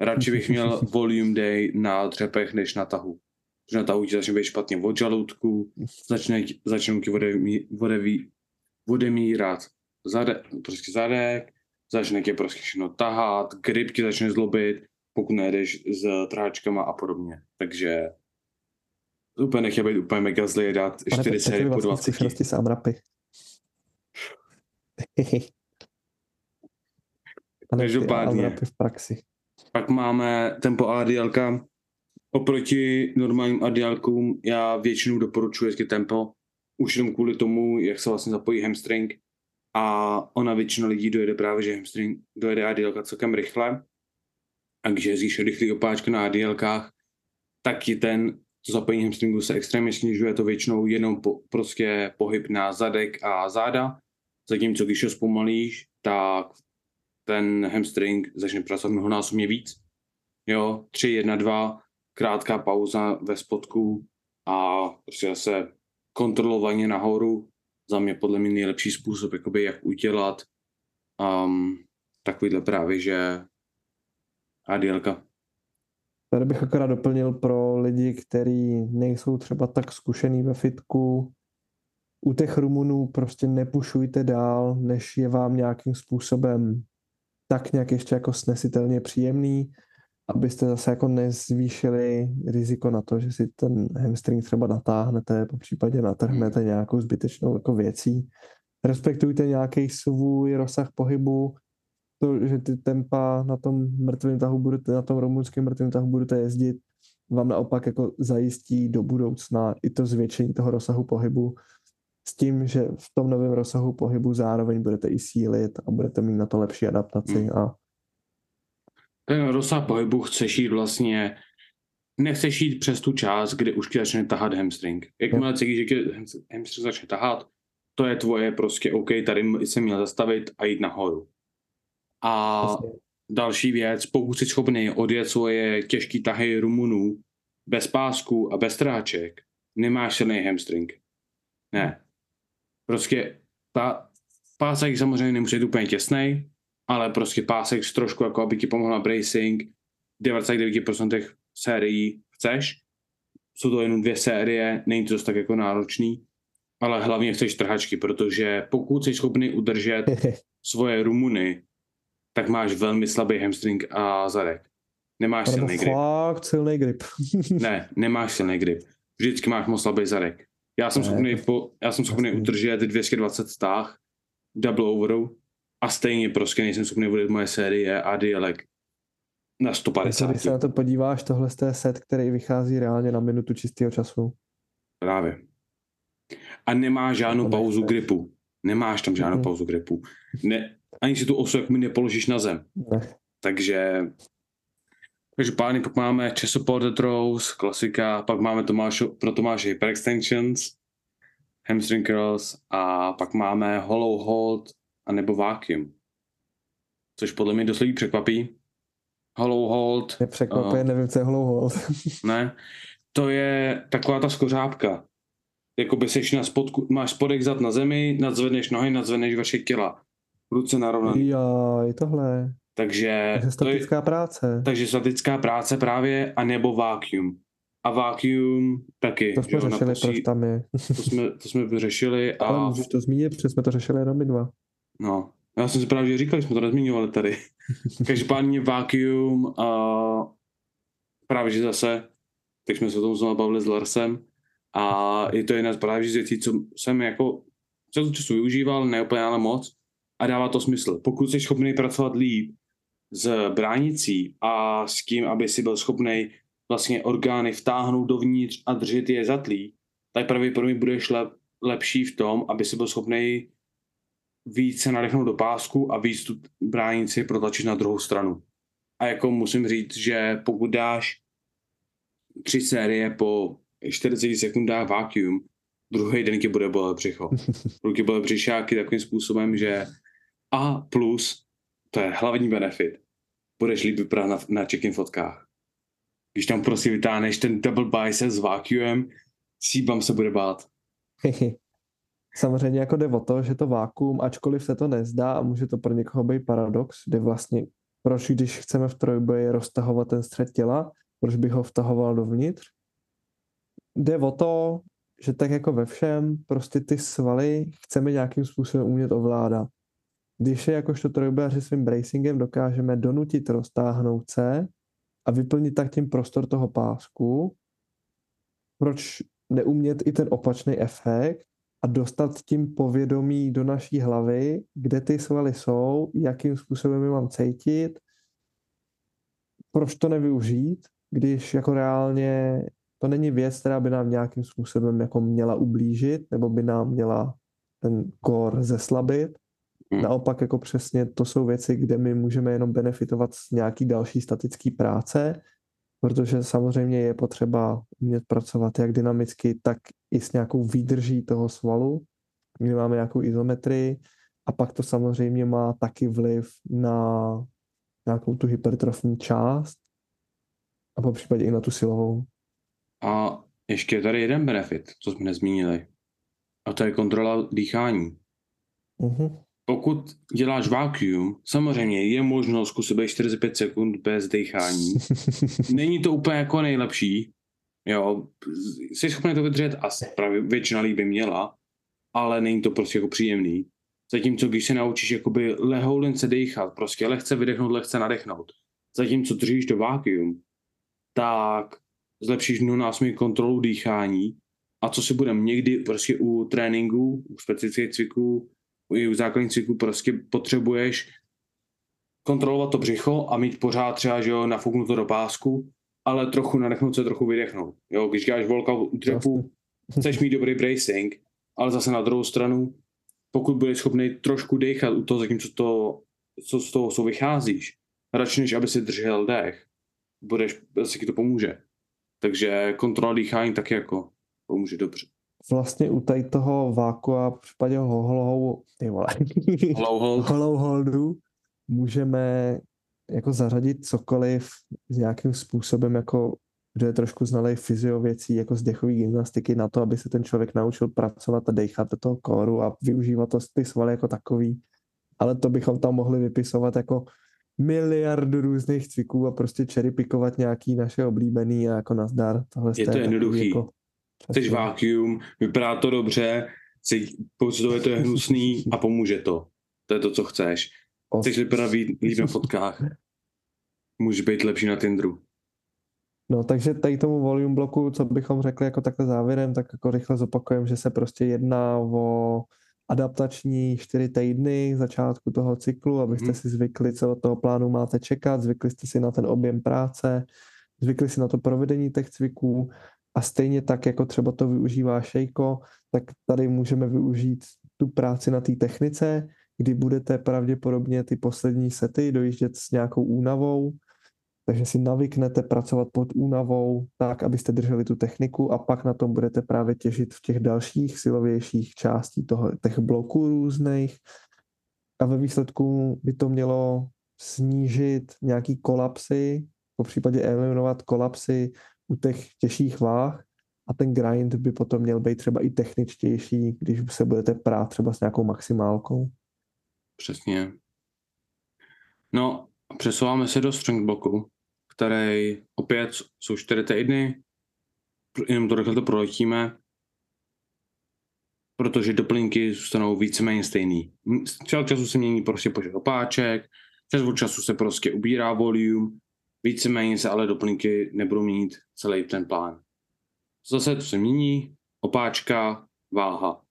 A: Radši bych měl volume day na dřepech, než na tahu. Protože na tahu ti začne být špatně od žaludku, začne, začnou ti odemí, odemírat zade, prostě zadek, začne tě prostě všechno tahat, grip ti začne zlobit, pokud nejdeš s tráčkama a podobně. Takže úplně nechtěl být úplně mega zlý dát
B: Pane,
A: 4
B: Petře,
A: série po
B: vlastní
A: 20.
B: zkušenosti s Amrapy.
A: Každopádně.
B: V praxi.
A: Pak máme tempo ADLka. Oproti normálním ADLkům já většinou doporučuji jezdit tempo, už jenom kvůli tomu, jak se vlastně zapojí hamstring a ona většina lidí dojede právě, že hamstring dojede ADLka celkem rychle a když jezdíš rychlý opáčka na ADLkách, tak i ten to zapojení hamstringu se extrémně snižuje, to většinou jenom po, prostě pohyb na zadek a záda, zatímco když ho zpomalíš, tak ten hamstring začne pracovat mnohonásobně víc. Jo, 3, 1, 2, krátká pauza ve spodku a prostě zase kontrolovaně nahoru. Za mě podle mě nejlepší způsob, jakoby jak udělat um, takovýhle právě, že ADLka.
B: Tady bych akorát doplnil pro lidi, kteří nejsou třeba tak zkušený ve fitku. U těch Rumunů prostě nepušujte dál, než je vám nějakým způsobem tak nějak ještě jako snesitelně příjemný, abyste zase jako nezvýšili riziko na to, že si ten hamstring třeba natáhnete, po případě natrhnete nějakou zbytečnou jako věcí. Respektujte nějaký svůj rozsah pohybu, to, že ty tempa na tom mrtvém tahu budete, na tom rumunském mrtvém tahu budete jezdit, vám naopak jako zajistí do budoucna i to zvětšení toho rozsahu pohybu s tím, že v tom novém rozsahu pohybu zároveň budete i sílit a budete mít na to lepší adaptaci hmm. a
A: ten rozsah pohybu chceš jít vlastně, nechceš jít přes tu část, kde už ti začne tahat hamstring. Jakmile cítíš, že hamstring začne tahat, to je tvoje prostě OK, tady jsem měl zastavit a jít nahoru. A vlastně. další věc, pokud jsi schopný odjet svoje těžký tahy rumunů bez pásku a bez tráček, nemáš silný hamstring. Ne. Prostě pá, pásek samozřejmě nemusí být úplně těsný, ale prostě pásek s trošku jako aby ti pomohla bracing, 99% sérií chceš, jsou to jenom dvě série, není to dost tak jako náročný, ale hlavně chceš trhačky, protože pokud jsi schopný udržet svoje rumuny, tak máš velmi slabý hamstring a zadek. Nemáš
B: Nebo
A: silný grip.
B: Fakt silný grip.
A: ne, nemáš silný grip. Vždycky máš moc slabý zadek. Já jsem schopný, po, já jsem schopný udržet 220 stáh double overu a stejně prostě nejsem schopný vodit moje série a dialek na 150.
B: Když se na to podíváš, tohle je set, který vychází reálně na minutu čistého času.
A: Právě. A nemá žádnou pauzu gripu. Nemáš tam žádnou mm. pauzu gripu. Ne, ani si tu osu jak mi nepoložíš na zem.
B: Ne.
A: Takže takže pány, pak máme chest supported rows, klasika, pak máme Tomáš, pro Tomáše hyperextensions, hamstring curls a pak máme hollow hold a nebo vacuum. Což podle mě dost lidí překvapí. Hollow hold.
B: Je překvapí, uh, nevím, co je hollow hold.
A: ne, to je taková ta skořápka. Jakoby seš na spodku, máš spodek zad na zemi, nadzvedneš nohy, nadzvedneš vaše těla. Ruce narovnané.
B: Jo, je tohle.
A: Takže,
B: statická
A: je,
B: práce.
A: Takže statická práce právě, a nebo vacuum. A vacuum taky.
B: To jsme jo, řešili, proč tam je.
A: to, jsme, to jsme vyřešili. A...
B: Ale můžeš to zmínit, protože jsme to řešili jenom my dva.
A: No, já jsem si právě říkal, že jsme to nezmínili tady. Každopádně vacuum a právě, že zase, tak jsme se o tom znovu bavili s Larsem a je to jedna z právě z věcí, co jsem jako celou času využíval, ne úplně ale moc a dává to smysl. Pokud jsi schopný pracovat líp s bránicí a s tím, aby si byl schopný vlastně orgány vtáhnout dovnitř a držet je zatlí, tak pravděpodobně budeš lep, lepší v tom, aby si byl schopný více nadechnout do pásku a víc tu bránici protlačit na druhou stranu. A jako musím říct, že pokud dáš tři série po 40 sekundách vacuum, druhý den ti bude bolet břicho. Ruky bolet břišáky takovým způsobem, že a plus, to je hlavní benefit, budeš líp vypadat na, na check-in fotkách. Když tam prostě vytáhneš ten double bicep s vacuum, síbam se bude bát.
B: Samozřejmě jako jde o to, že to vákuum, ačkoliv se to nezdá a může to pro někoho být paradox, kdy vlastně proč, když chceme v trojboji roztahovat ten střed těla, proč bych ho vtahoval dovnitř? Jde o to, že tak jako ve všem, prostě ty svaly chceme nějakým způsobem umět ovládat. Když je jakožto trojbojaři svým bracingem dokážeme donutit roztáhnout se a vyplnit tak tím prostor toho pásku, proč neumět i ten opačný efekt a dostat tím povědomí do naší hlavy, kde ty svaly jsou, jakým způsobem je mám cítit, proč to nevyužít, když jako reálně to není věc, která by nám nějakým způsobem jako měla ublížit, nebo by nám měla ten core zeslabit. Hmm. Naopak jako přesně to jsou věci, kde my můžeme jenom benefitovat z nějaký další statický práce, protože samozřejmě je potřeba umět pracovat jak dynamicky, tak i s nějakou výdrží toho svalu, kdy máme nějakou izometrii a pak to samozřejmě má taky vliv na nějakou tu hypertrofní část a po případě i na tu silovou.
A: A ještě je tady jeden benefit, co jsme nezmínili. A to je kontrola dýchání.
B: Uh-huh.
A: Pokud děláš vacuum, samozřejmě je možno zkusit být 45 sekund bez dechání. Není to úplně jako nejlepší, jo, jsi schopný to vydržet a právě většina lidí by měla, ale není to prostě jako příjemný. Zatímco když se naučíš jakoby lehoulince dechat, prostě lehce vydechnout, lehce nadechnout, zatímco držíš to vacuum, tak zlepšíš mnohonásobně kontrolu dýchání a co si budeme někdy prostě u tréninku, u specifických cviků, i u základních cviků prostě potřebuješ kontrolovat to břicho a mít pořád třeba, že jo, nafuknuto do pásku ale trochu nadechnout se, trochu vydechnout. Jo, když děláš volka u trepu, chceš mít dobrý bracing, ale zase na druhou stranu, pokud budeš schopný trošku dechat u toho, zatímco to, co z toho co vycházíš, radši než aby si držel dech, budeš, asi ti to pomůže. Takže kontrola dýchání taky jako pomůže dobře.
B: Vlastně u tady toho váku a v případě holou, ty vole, holou holdu můžeme jako zařadit cokoliv s nějakým způsobem, jako kdo je trošku znalý fyziověcí, jako z dechové gymnastiky na to, aby se ten člověk naučil pracovat a dechat do toho kóru a využívat to ty svaly jako takový. Ale to bychom tam mohli vypisovat jako miliardu různých cviků a prostě cherrypikovat nějaký naše oblíbený a jako nazdar.
A: Tohle je to jednoduchý. Jako, Chceš vákuum, vypadá to dobře, pocitově to je hnusný a pomůže to. To je to, co chceš. Chceš vypadat líp na fotkách. Může být lepší na Tinderu.
B: No, takže tady tomu volume bloku, co bychom řekli jako takhle závěrem, tak jako rychle zopakujeme, že se prostě jedná o adaptační čtyři týdny začátku toho cyklu, abyste hmm. si zvykli, co od toho plánu máte čekat, zvykli jste si na ten objem práce, zvykli si na to provedení těch cviků a stejně tak, jako třeba to využívá Šejko, tak tady můžeme využít tu práci na té technice, kdy budete pravděpodobně ty poslední sety dojíždět s nějakou únavou, takže si navyknete pracovat pod únavou tak, abyste drželi tu techniku a pak na tom budete právě těžit v těch dalších silovějších částí toho, těch bloků různých. A ve výsledku by to mělo snížit nějaký kolapsy, po případě eliminovat kolapsy u těch těžších váh a ten grind by potom měl být třeba i techničtější, když se budete prát třeba s nějakou maximálkou.
A: Přesně. No, přesouváme se do strength bloku, který opět jsou čtyři týdny, jenom to rychle to proletíme, protože doplňky zůstanou víceméně stejný. Čas času se mění prostě počet opáček, čas od času se prostě ubírá volume, víceméně se ale doplňky nebudou měnit celý ten plán. Zase to se mění, opáčka, váha.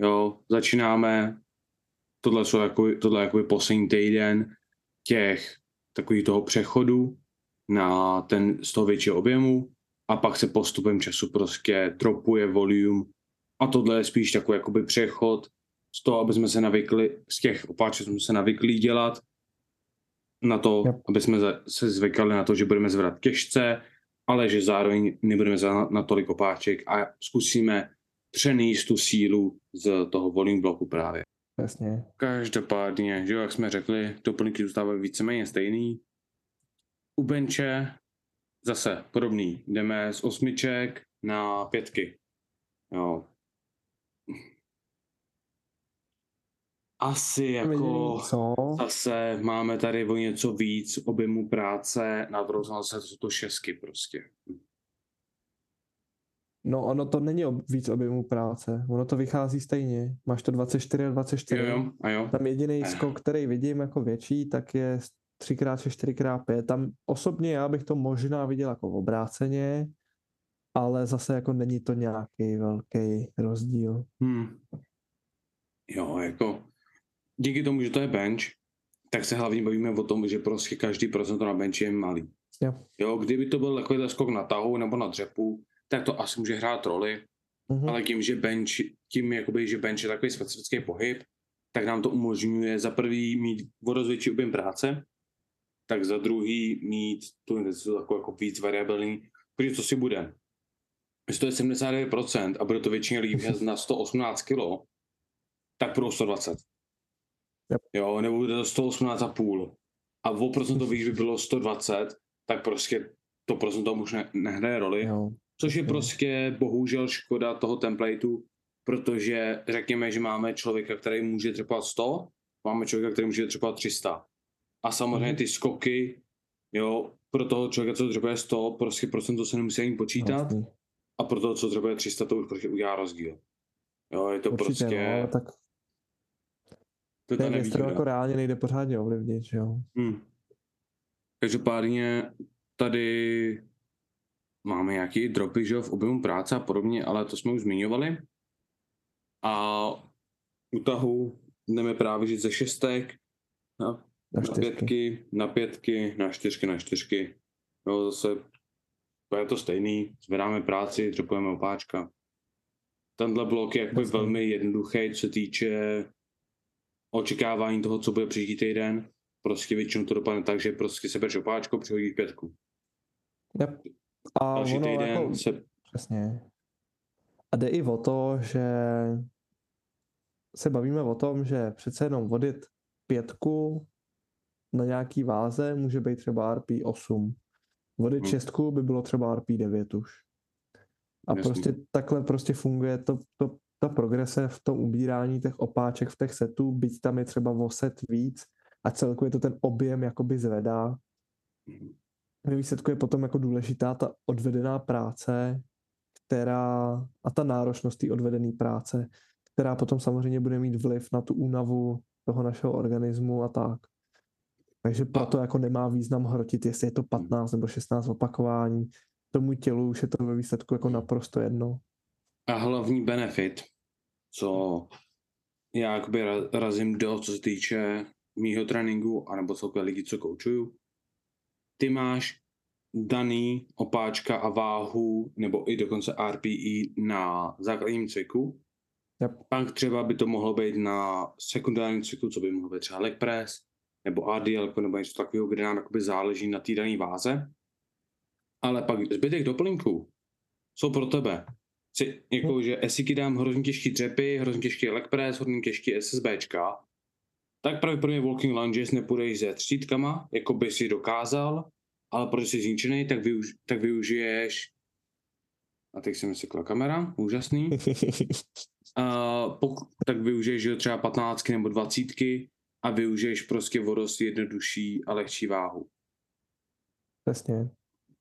A: Jo, začínáme tohle, jsou jako, tohle jako poslední týden těch takových toho přechodu na ten z toho většího objemu a pak se postupem času prostě dropuje volume a tohle je spíš takový jakoby přechod z toho, aby jsme se navykli, z těch opáček jsme se navykli dělat na to, yep. aby jsme se zvykali na to, že budeme zvedat těžce, ale že zároveň nebudeme zvedat na tolik opáček a zkusíme přenést tu sílu z toho volume bloku právě.
B: Jasně.
A: Každopádně, že jak jsme řekli, doplňky zůstávají víceméně stejný. U benče zase podobný. Jdeme z osmiček na pětky. Jo. Asi jako
B: Co?
A: zase máme tady o něco víc objemu práce, na druhou zase jsou to šesky prostě.
B: No ono to není ob, víc objemu práce, ono to vychází stejně. Máš to 24 a 24.
A: Jo, jo, a jo.
B: Tam jediný skok, který vidím jako větší, tak je 3x, 4x5. Tam osobně já bych to možná viděl jako v obráceně, ale zase jako není to nějaký velký rozdíl.
A: Hmm. Jo, jako díky tomu, že to je bench, tak se hlavně bavíme o tom, že prostě každý procento na benchi je malý.
B: Jo.
A: jo, kdyby to byl takový skok na tahu nebo na dřepu, tak to asi může hrát roli, mm-hmm. ale tím, že bench, tím jakoby, že bench je takový specifický pohyb, tak nám to umožňuje za prvý mít vodozvětší objem práce, tak za druhý mít tu intenzitu jako, jako víc variabilní, protože co si bude? Jestli to je 79% a bude to většině lidí na 118 kg, tak pro 120. Yep. Jo, nebo bude to 118,5. A o procento víc by bylo 120, tak prostě to procento už ne, nehraje roli. Jo. Což je prostě bohužel škoda toho templateu, protože řekněme, že máme člověka, který může třeba 100, máme člověka, který může třeba 300. A samozřejmě mhm. ty skoky, jo, pro toho člověka, co třeba je 100, prostě procento se nemusí ani počítat. A pro toho, co třeba je 300, to už prostě udělá rozdíl. Jo, je to Určitě, prostě...
B: No, tak to ten věc, jako reálně nejde pořádně ovlivnit, jo.
A: Hmm. Každopádně tady máme nějaký dropy, že v objemu práce a podobně, ale to jsme už zmiňovali. A u tahu jdeme právě žít ze šestek na, na, na pětky, na pětky, na čtyřky, na čtyřky. Jo, zase To je to stejný, zvedáme práci, dropujeme opáčka. Tenhle blok je jakoby
B: Jasně.
A: velmi jednoduchý, co se týče očekávání toho, co bude příští týden. Prostě většinou to dopadne tak, že prostě sebereš opáčko, přihodíš pětku.
B: Yep. A
A: Další
B: ono
A: týden
B: jako,
A: se...
B: přesně. A jde i o to, že se bavíme o tom, že přece jenom vodit pětku na nějaký váze může být třeba RP 8. Vodit
A: Hmm.
B: šestku by bylo třeba RP 9 už. A
A: Jasný.
B: prostě takhle prostě funguje to, to, ta progrese v tom ubírání těch opáček v těch setů, byť tam je třeba o set víc a celkově to ten objem jakoby zvedá. Ve výsledku je potom jako důležitá ta odvedená práce, která a ta náročnost té odvedené práce, která potom samozřejmě bude mít vliv na tu únavu toho našeho organismu a tak. Takže proto jako nemá význam hrotit, jestli je to 15 nebo 16 opakování. Tomu tělu už je to ve výsledku jako naprosto jedno.
A: A hlavní benefit, co já jakoby ra- razím do, co se týče mýho tréninku, anebo celkově lidí, co koučuju, ty máš daný opáčka a váhu, nebo i dokonce RPE na základním cviku.
B: Yep.
A: Pak třeba by to mohlo být na sekundárním cviku, co by mohlo být třeba leg press, nebo ADL, nebo něco takového, kde nám jakoby záleží na té dané váze. Ale pak zbytek doplňků jsou pro tebe. Si, jako, že esiky dám hrozně těžký dřepy, hrozně těžký leg press, hrozně těžký SSBčka, tak pravděpodobně walking lunges nepůjdeš se třtítkama, jako by si dokázal, ale protože jsi zničený, tak, využ, tak využiješ a teď se mi sekla kamera, úžasný. A pokud, tak využiješ jo, třeba 15 nebo 20 a využiješ prostě o dost jednodušší a lehčí váhu.
B: Přesně.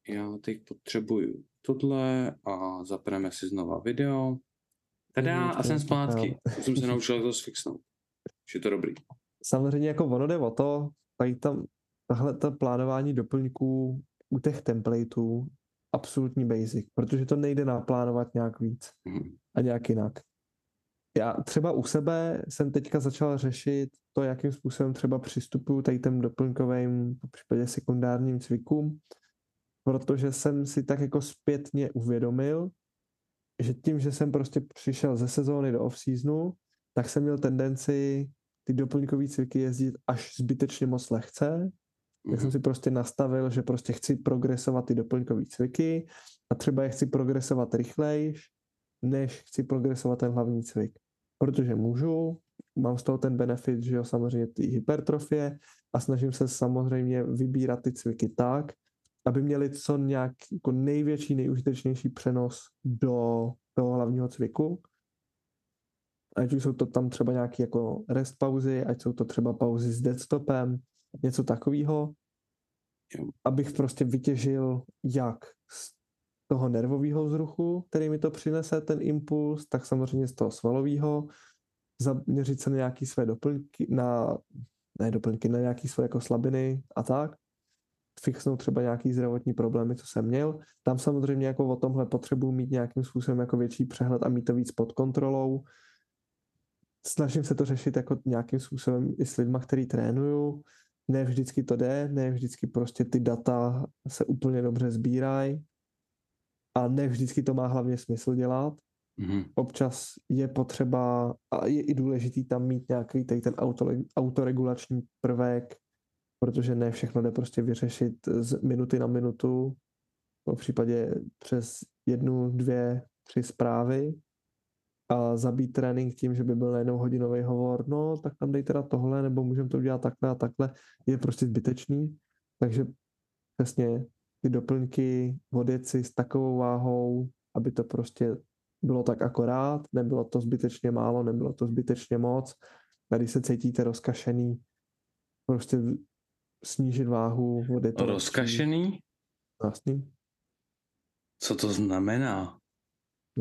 A: Já teď potřebuju tohle a zapneme si znova video. Tada, a jsem zpátky. Už jsem se naučil, to sfixnout. Už je to dobrý.
B: Samozřejmě jako ono jde o to, tady tam tahle to plánování doplňků u těch templateů absolutní basic, protože to nejde naplánovat nějak víc
A: Mhm.
B: a nějak jinak. Já třeba u sebe jsem teďka začal řešit to, jakým způsobem třeba přistupuju tady těm doplňkovým, v případě sekundárním cvikům, protože jsem si tak jako zpětně uvědomil, že tím, že jsem prostě přišel ze sezóny do off-seasonu, tak jsem měl tendenci ty doplňkové cviky jezdit až zbytečně moc lehce, tak jsem
A: Mhm.
B: si prostě nastavil, že prostě chci progresovat ty doplňkové cviky a třeba je chci progresovat rychlejš, než chci progresovat ten hlavní cvik. Protože můžu, mám z toho ten benefit, že jo, samozřejmě ty hypertrofie a snažím se samozřejmě vybírat ty cviky tak, aby měli co nějak jako největší, nejužitečnější přenos do toho hlavního cviku. Ať už jsou to tam třeba nějaké jako rest pauzy, ať jsou to třeba pauzy s deadstopem, něco takového, abych prostě vytěžil jak z toho nervového vzruchu, který mi to přinese, ten impuls, tak samozřejmě z toho svalového, zaměřit se na nějaké své doplňky, na, ne doplňky, na nějaké své jako slabiny a tak, fixnout třeba nějaký zdravotní problémy, co jsem měl. Tam samozřejmě jako o tomhle potřebuji mít nějakým způsobem jako větší přehled a mít to víc pod kontrolou. Snažím se to řešit jako nějakým způsobem i s lidma, který trénuju. Ne vždycky to jde, ne vždycky prostě ty data se úplně dobře sbírají a ne vždycky to má hlavně smysl dělat.
A: Mhm.
B: Občas je potřeba a je i důležitý tam mít nějaký tady ten auto, autoregulační prvek, protože ne všechno jde prostě vyřešit z minuty na minutu, v případě přes jednu, dvě, tři zprávy a zabít trénink tím, že by byl najednou hodinový hovor, no tak tam dej teda tohle, nebo můžeme to udělat takhle a takhle, je prostě zbytečný. Takže přesně ty doplňky odjet si s takovou váhou, aby to prostě bylo tak akorát, nebylo to zbytečně málo, nebylo to zbytečně moc. A když se cítíte rozkašený, prostě snížit váhu, vody to.
A: Rozkašený?
B: Jasný.
A: Co to znamená?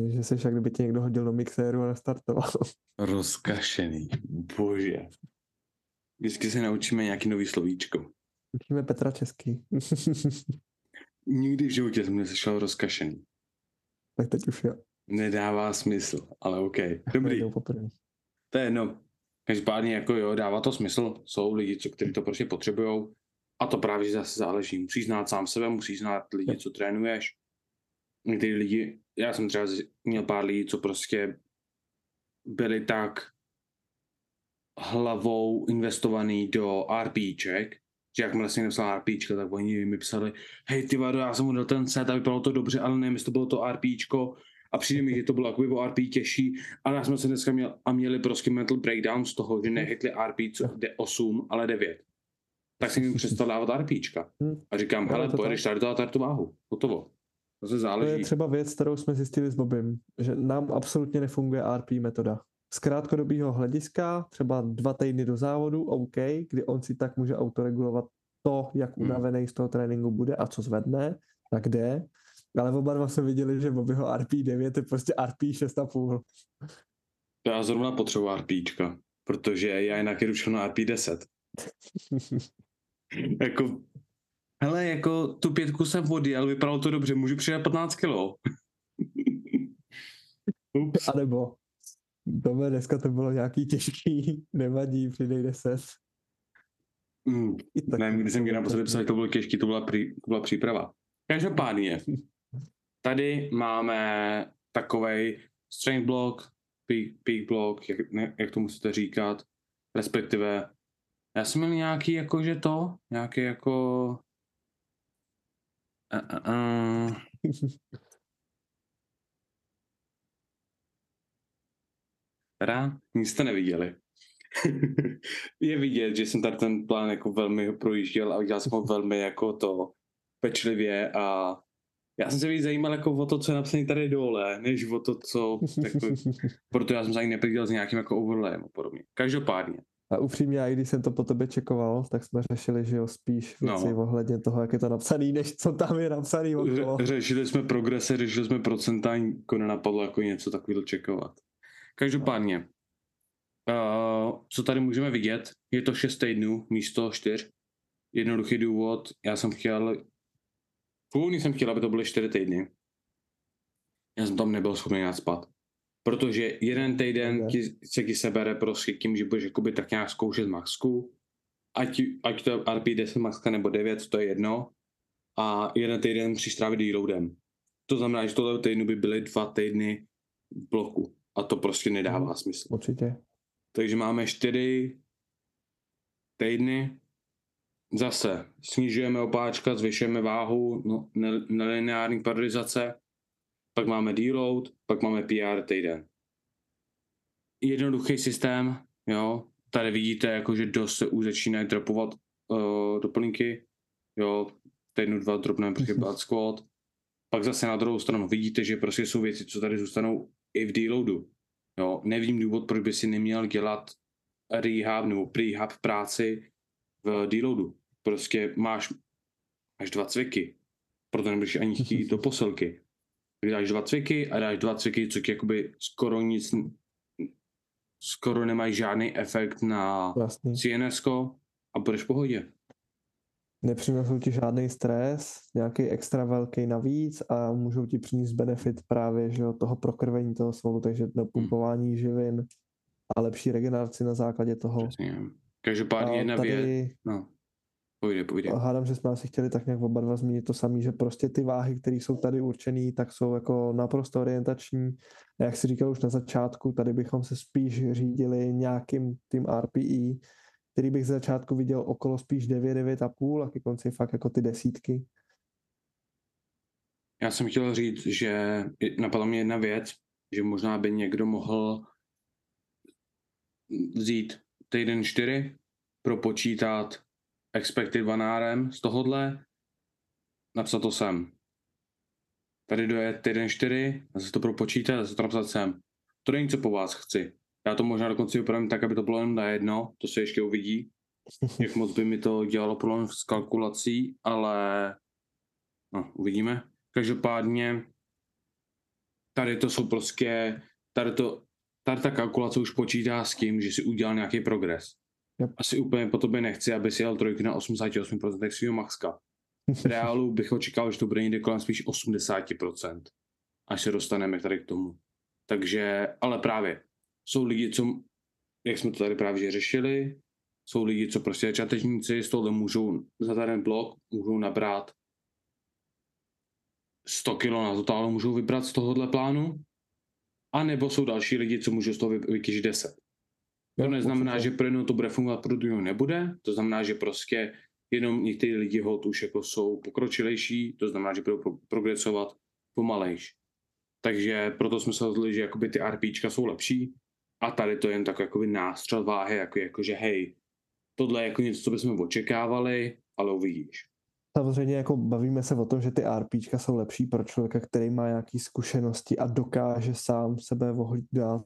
B: Že jsi jak kdyby tě někdo hodil do mixéru a nastartoval.
A: Rozkašený. Bože. Vždycky se naučíme nějaký nový slovíčko.
B: Učíme Petra česky.
A: Nikdy v životě jsem neslyšel rozkašený.
B: tak teď už jo.
A: Nedává smysl, ale OK. Dobrý, to je jedno. Každopádně jako jo, dává to smysl. Jsou lidi, co, kteří to prostě potřebují. A to právě zase záleží. Musíš znát sám sebe, musíš znát lidi, co trénuješ. některý lidi, já jsem třeba měl pár lidí, co prostě byli tak hlavou investovaný do RPček, že jakmile jsem napsal RPčka, tak oni mi psali, hej ty vado, já jsem mu dal ten set a vypadalo to dobře, ale nevím, jestli to bylo to RPčko a přijde mi, že to bylo jakoby o RP těžší, ale já jsme se dneska měl, a měli prostě mental breakdown z toho, že nehitli RP, co jde 8, ale 9. Tak jsem jim přestal dávat RPčka. A říkám, hele,
B: to
A: pojedeš tady to a tady tu váhu. Hotovo. To se
B: To
A: záleží.
B: je třeba věc, kterou jsme zjistili s Bobem, že nám absolutně nefunguje RP metoda. Z krátkodobého hlediska, třeba dva týdny do závodu, OK, kdy on si tak může autoregulovat to, jak
A: Hmm.
B: unavený z toho tréninku bude a co zvedne, tak jde. Ale oba dva jsme viděli, že Bobbyho RP 9 je prostě RP 6,5.
A: Já zrovna potřebuji RPčka, protože já jinak jedu všechno na RP 10. jako, hele, jako tu pětku jsem odjel, vypadalo to dobře, můžu přidat 15 kilo. Ups.
B: A nebo Tome, dneska to bylo nějaký těžký, nevadí, přidej 10.
A: Mm,
B: tak
A: ne, když jsem někdy naposledy psal, že to bylo těžký, to byla, prý, to byla příprava. Každopádně, tady máme takovej strength block, peak, peak block, jak, ne, jak to musíte říkat, respektive já jsem měl nějaký jakože to, nějaký jako a, a, a. Teda, nic jste neviděli. je vidět, že jsem tady ten plán jako velmi projížděl a udělal jsem ho velmi jako to pečlivě a já jsem se víc zajímal jako o to, co je napsané tady dole, než o to, co, jako, proto já jsem se ani nepředělal s nějakým jako overlayem a podobně. Každopádně,
B: A upřímně, já i když jsem to po tebe čekoval, tak jsme řešili, že jo, spíš věci
A: No.
B: no. ohledně toho, jak je to napsaný, než co tam je napsaný okolo.
A: Ře- řešili jsme progrese, řešili jsme procenta, jako nenapadlo jako něco takového čekovat. Každopádně, uh, co tady můžeme vidět, je to 6 týdnů místo 4. Jednoduchý důvod, já jsem chtěl, původně jsem chtěl, aby to byly 4 týdny. Já jsem tam nebyl schopný nějak spát. Protože jeden týden ti, se ti sebere prostě tím, že budeš jakoby tak nějak zkoušet maxku, ať, ať to je RP 10 maxka nebo 9, to je jedno, a jeden týden musíš strávit deloadem. To znamená, že tohle týdnu by byly dva týdny bloku. A to prostě nedává
B: Mhm.
A: smysl.
B: Určitě.
A: Takže máme čtyři týdny. Zase snižujeme opáčka, zvyšujeme váhu, no, ne- nelineární periodizace. Pak máme deload, pak máme PR týden. Jednoduchý systém, jo. Tady vidíte, jako, že dost se už začínají dropovat uh, doplňky. Jo, týdnu dva dropneme prostě blood squat. Pak zase na druhou stranu vidíte, že prostě jsou věci, co tady zůstanou i v deloadu. Jo, nevím důvod, proč by si neměl dělat rehab nebo prehab práci v deloadu. Prostě máš, máš dva cviky, proto nebudeš ani chtít do posilky. Tak dáš dva cviky a dáš dva cviky, co ti jakoby skoro nic, skoro nemají žádný efekt na
B: Jasný.
A: CNS a budeš v pohodě.
B: Nepřinesou ti žádný stres, nějaký extra velký navíc a můžou ti přinést benefit právě že jo, toho prokrvení toho svalu, takže napumpování živin a lepší regeneraci na základě toho.
A: Přesně. Každopádně jedna
B: tady
A: věc, no, pojde, pojde.
B: hádám, že jsme asi chtěli tak nějak oba dva zmínit to samé, že prostě ty váhy, které jsou tady určené, tak jsou jako naprosto orientační. A jak si říkal už na začátku, tady bychom se spíš řídili nějakým tím RPI, který bych z začátku viděl okolo spíš 9, 9,5 a ke konci fakt jako ty desítky.
A: Já jsem chtěl říct, že napadla mě jedna věc, že možná by někdo mohl vzít týden 4, propočítat expected vanárem z tohohle, napsat to sem. Tady doje týden 4, zase to propočítat, zase to napsat sem. To není, co po vás chci. Já to možná dokonce upravím tak, aby to bylo jenom na jedno, to se ještě uvidí, jak moc by mi to dělalo problém s kalkulací, ale no, uvidíme. Každopádně tady to jsou prostě, tady, to, tady ta kalkulace už počítá s tím, že si udělal nějaký progres.
B: Yep.
A: Asi úplně po tobě nechci, aby si jel trojky na 88% svého maxka. V reálu bych očekával, že to bude někde kolem spíš 80%, až se dostaneme tady k tomu. Takže, ale právě, jsou lidi, co, jak jsme to tady právě řešili, jsou lidi, co prostě začátečníci z tohle můžou za ten blok můžou nabrat 100 kg na totálu můžou vybrat z tohohle plánu, a nebo jsou další lidi, co můžou z toho vytěžit 10. To
B: Jo,
A: neznamená,
B: určitě.
A: že pro jednou to bude fungovat, pro druhého nebude. To znamená, že prostě jenom někteří lidi hod už jako jsou pokročilejší, to znamená, že budou pro- progresovat pomalejš. Takže proto jsme se rozhodli, že jakoby ty RPčka jsou lepší a tady to je jen tak jakoby nástřel váhy, jako, jako že hej, tohle je jako něco, co bychom očekávali, ale uvidíš.
B: Samozřejmě jako bavíme se o tom, že ty RPčka jsou lepší pro člověka, který má nějaké zkušenosti a dokáže sám sebe ohlídat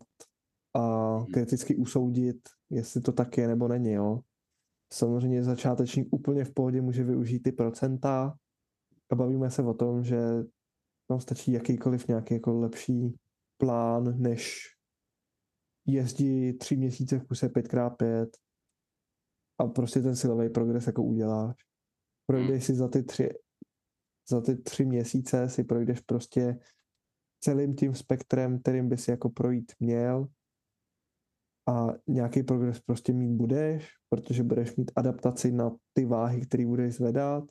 B: a
A: Mhm.
B: kriticky usoudit, jestli to tak je nebo není. Jo. Samozřejmě začátečník úplně v pohodě může využít ty procenta a bavíme se o tom, že tam stačí jakýkoliv nějaký jako lepší plán, než jezdí tři měsíce v kuse 5x5 a prostě ten silový progres jako uděláš. Projdeš si za ty tři, za ty tři měsíce si projdeš prostě celým tím spektrem, kterým bys jako projít měl a nějaký progres prostě mít budeš, protože budeš mít adaptaci na ty váhy, které budeš zvedat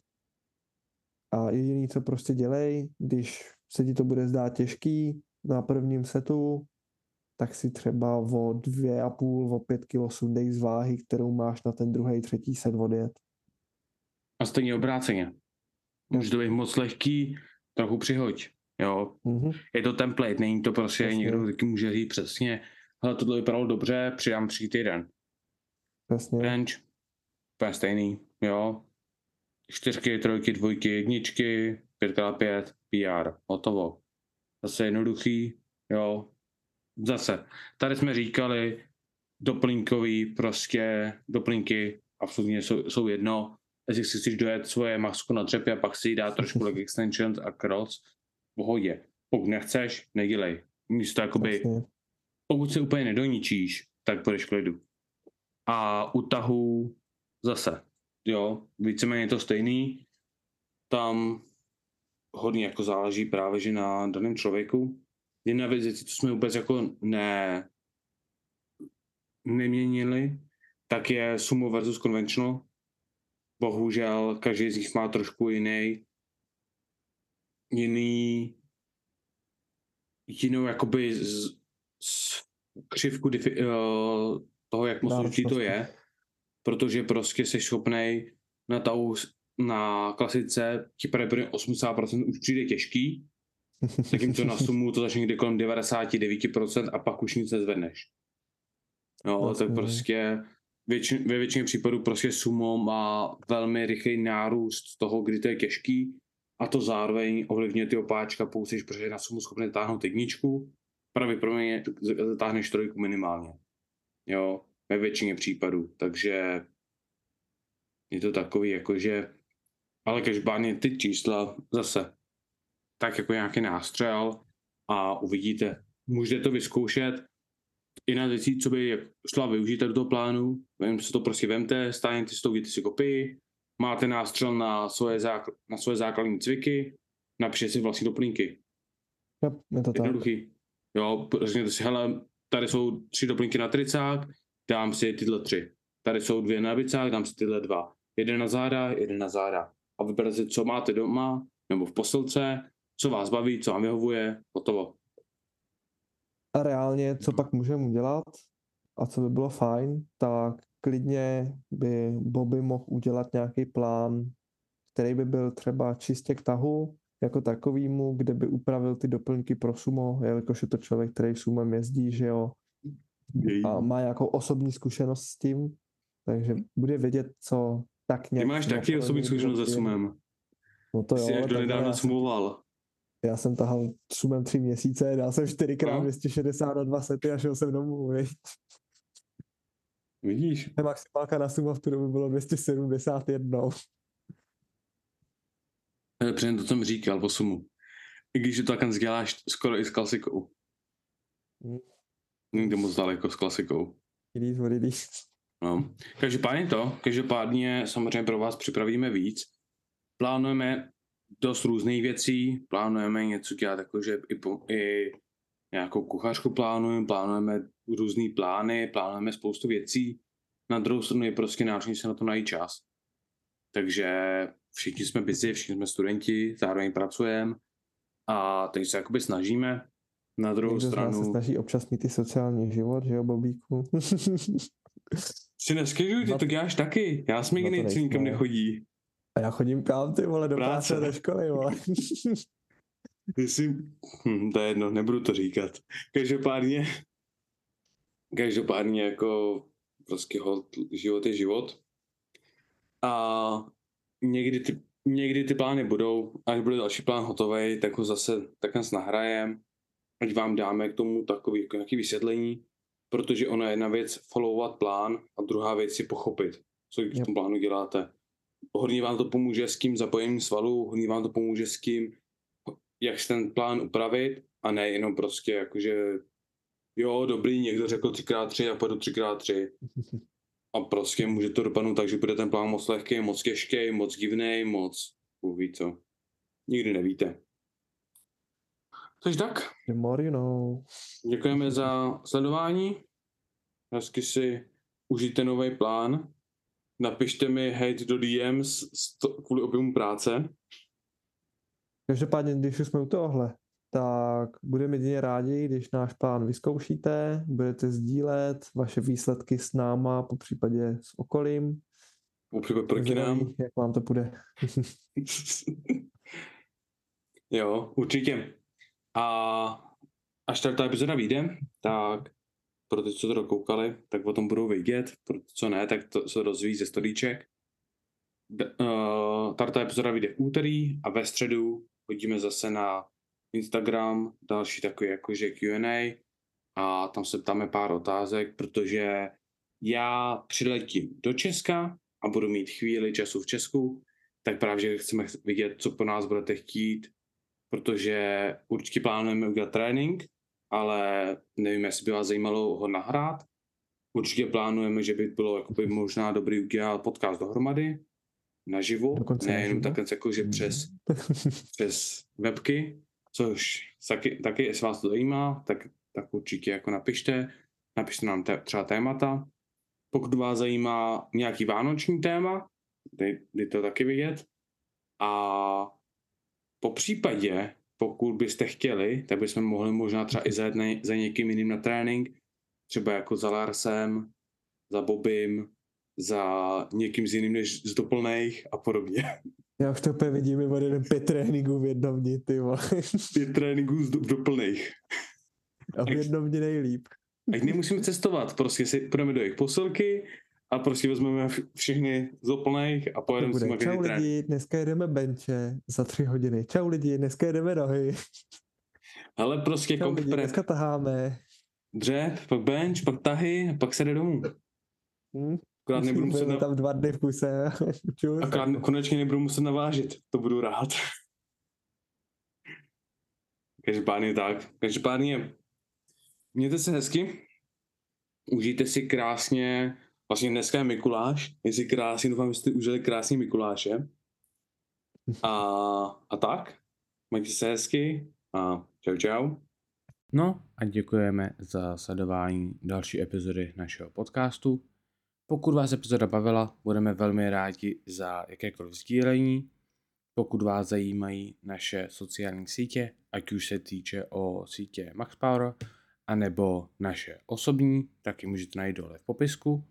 B: a jediný, co prostě dělej, když se ti to bude zdát těžký na prvním setu, tak si třeba o dvě a půl, o pět kilo sundej z váhy, kterou máš na ten druhý, třetí set odjet.
A: A stejně obráceně. Může to být moc lehký, trochu přihoď. Jo,
B: Mhm.
A: je to template, není to prostě
B: Přesně.
A: někdo taky může říct přesně, hele, tohle vypadalo dobře, přidám příští týden.
B: Přesně.
A: Bench, úplně stejný, jo. Čtyřky, trojky, dvojky, jedničky, 5x5, PR, hotovo. Zase jednoduchý, jo. Zase, tady jsme říkali, doplňkový, prostě doplňky absolutně jsou, jsou jedno. Jestli si chceš dojet svoje masku na dřepě a pak si dát trošku leg extensions a cross, v pohodě. Pokud nechceš, nedělej. Místo jakoby,
B: Přesně.
A: Pokud se úplně nedoničíš, tak v klidu. A u tahů zase, jo, víceméně je to stejný. Tam hodně jako záleží právě že na daném člověku. Jedna věc, co jsme vůbec jako ne, neměnili, tak je sumo versus conventional. Bohužel každý z nich má trošku jiný jiný jinou jakoby z křivku difi, uh, toho, jak moc složitý to je, protože prostě jsi schopnej na tahu s- na klasice ti pravděpodobně 80% už přijde těžký, zatímco na sumu to začne někdy kolem 99% a pak už nic nezvedneš. No,
B: Jasně.
A: tak prostě většin, ve většině případů prostě sumo má velmi rychlý nárůst toho, kdy to je těžký a to zároveň ovlivňuje ty opáčka, pokud jsi protože na sumu schopný táhnout jedničku, pravděpodobně zatáhneš trojku minimálně. Jo, ve většině případů, takže je to takový jako, že ale každopádně ty čísla zase tak jako nějaký nástřel a uvidíte. Můžete to vyzkoušet i na věcí, co by šla využít do toho plánu. Vem si to prostě vemte, stáhněte si to, udějte si kopii, máte nástřel na svoje, zákl- na svoje základní cviky, napíšete si vlastní doplňky.
B: Yep, je to tak.
A: Jo, řekněte si, hele, tady jsou tři doplňky na tricák, dám si tyhle tři. Tady jsou dvě na bicák, dám si tyhle dva. Jeden na záda, jeden na záda. A vyberete si, co máte doma, nebo v posilce, co vás baví, co vám vyhovuje, hotovo.
B: A reálně, co pak můžeme udělat a co by bylo fajn, tak klidně by Bobby mohl udělat nějaký plán, který by byl třeba čistě k tahu, jako takovýmu, kde by upravil ty doplňky pro sumo, jelikož je to člověk, který sumem jezdí, že jo, a má nějakou osobní zkušenost s tím, takže bude vědět, co tak
A: Ty
B: nějak...
A: máš taky osobní zkušenost se sumem.
B: No to
A: Ty
B: jo,
A: jsi
B: tak
A: do nedávna
B: já, jsem,
A: sumoval.
B: já jsem tahal sumem tři měsíce, dal jsem čtyřikrát
A: No.
B: 260 na dva sety a šel jsem domů, viď?
A: Vidíš?
B: Maximálka na sumo v tu dobu bylo 271.
A: Je přesně to, co jsem říkal po sumu. I když to takhle děláš skoro i s klasikou.
B: Hmm.
A: To moc daleko s klasikou.
B: It is what it is.
A: No. Každopádně to, každopádně samozřejmě pro vás připravíme víc. Plánujeme dost různých věcí, plánujeme něco dělat jako, že i, po, i nějakou kuchařku plánujeme, plánujeme různý plány, plánujeme spoustu věcí. Na druhou stranu je prostě náročný se na to najít čas. Takže všichni jsme busy, všichni jsme studenti, zároveň pracujeme A teď se jakoby snažíme. Na druhou
B: Někdo nás se
A: stranu...
B: snaží občas mít i sociální život, že jo, Bobíku?
A: Si neskyžuj, ty
B: Na-
A: to děláš taky. Já jsem jediný, co nikam nechodí.
B: A já chodím kam, ty vole, do
A: Práce.
B: práce, do školy, vole.
A: Jsi... Hm, to je jedno, nebudu to říkat. Každopádně... Každopádně jako prostě hold, život je život. A někdy ty, někdy ty plány budou, až bude další plán hotový, tak ho zase tak nás nahrajem, ať vám dáme k tomu takový jako nějaký vysvětlení, protože ona je jedna věc followovat plán a druhá věc je pochopit, co v tom plánu děláte. Hodně vám to pomůže s tím zapojením svalů, hodně vám to pomůže s tím, jak si ten plán upravit a ne jenom prostě jakože jo, dobrý, někdo řekl 3x3 a půjdu 3x3 a prostě může to dopadnout tak, že bude ten plán moc lehký, moc těžký, moc divný, moc, Bůh ví co. Nikdy nevíte. Takže tak,
B: The more you know.
A: děkujeme za sledování. Hezky si užijte nový plán. Napište mi hate do DMs kvůli objemu práce.
B: Každopádně, když už jsme u tohohle, tak budeme jedině rádi, když náš plán vyzkoušíte, budete sdílet vaše výsledky s náma, po případě s okolím.
A: Upřímně proti nám.
B: Jak vám to půjde.
A: jo, určitě. A až tady ta epizoda vyjde, tak pro ty, co to dokoukali, tak o tom budou vědět, pro ty, co ne, tak to se dozví ze storíček. Uh, tady ta epizoda vyjde v úterý a ve středu chodíme zase na Instagram, další takový jakože Q&A a. Tam se ptáme pár otázek, protože já přiletím do Česka a budu mít chvíli času v Česku, tak právě chceme vidět, co po nás budete chtít, protože určitě plánujeme udělat trénink, ale nevím, jestli by vás zajímalo ho nahrát. Určitě plánujeme, že by bylo jakoby možná dobrý udělat podcast dohromady, naživo, nejenom takhle jakože přes, přes webky, což taky, taky, jestli vás to zajímá, tak, tak určitě jako napište, napište nám te, třeba témata. Pokud vás zajímá nějaký vánoční téma, dej, dej to taky vidět. A po případě, pokud byste chtěli, tak bychom mohli možná třeba i zajet na, za někým jiným na trénink, třeba jako za Larsem, za Bobim, za někým z jiným než z doplných a podobně.
B: Já to úplně vidím, my jeden pět tréninků v jednom dni, ty vole.
A: Pět tréninků z do, doplných.
B: A v jednom dni nejlíp.
A: Ať nemusíme cestovat, prostě si půjdeme do jejich posilky a prostě vezmeme vš- všechny z doplných a pojedeme s
B: bude.
A: nimi
B: Čau lidi, dneska jedeme benče za tři hodiny. Čau lidi, dneska jedeme nohy.
A: Ale prostě
B: Čau
A: komp
B: lidi, dneska taháme.
A: dřep, pak bench, pak tahy a pak se jde domů.
B: Hm?
A: Akorát nebudu muset, na,
B: tam dva dny v kuse.
A: Akorát konečně nebudu muset navážit. To budu rád. Každopádně tak. Každopádně mějte se hezky. Užijte si krásně, vlastně dneska je Mikuláš, jestli krásně, doufám, že jste užili krásný Mikuláše. A, a tak, majte se hezky a čau čau. No a děkujeme za sledování další epizody našeho podcastu. Pokud vás epizoda bavila, budeme velmi rádi za jakékoliv sdílení. Pokud vás zajímají naše sociální sítě, ať už se týče o sítě MaxPower, anebo naše osobní, tak ji můžete najít dole v popisku.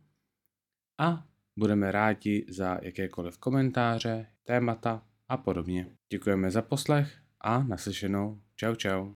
A: A budeme rádi za jakékoliv komentáře, témata a podobně. Děkujeme za poslech a naslyšenou. Čau čau.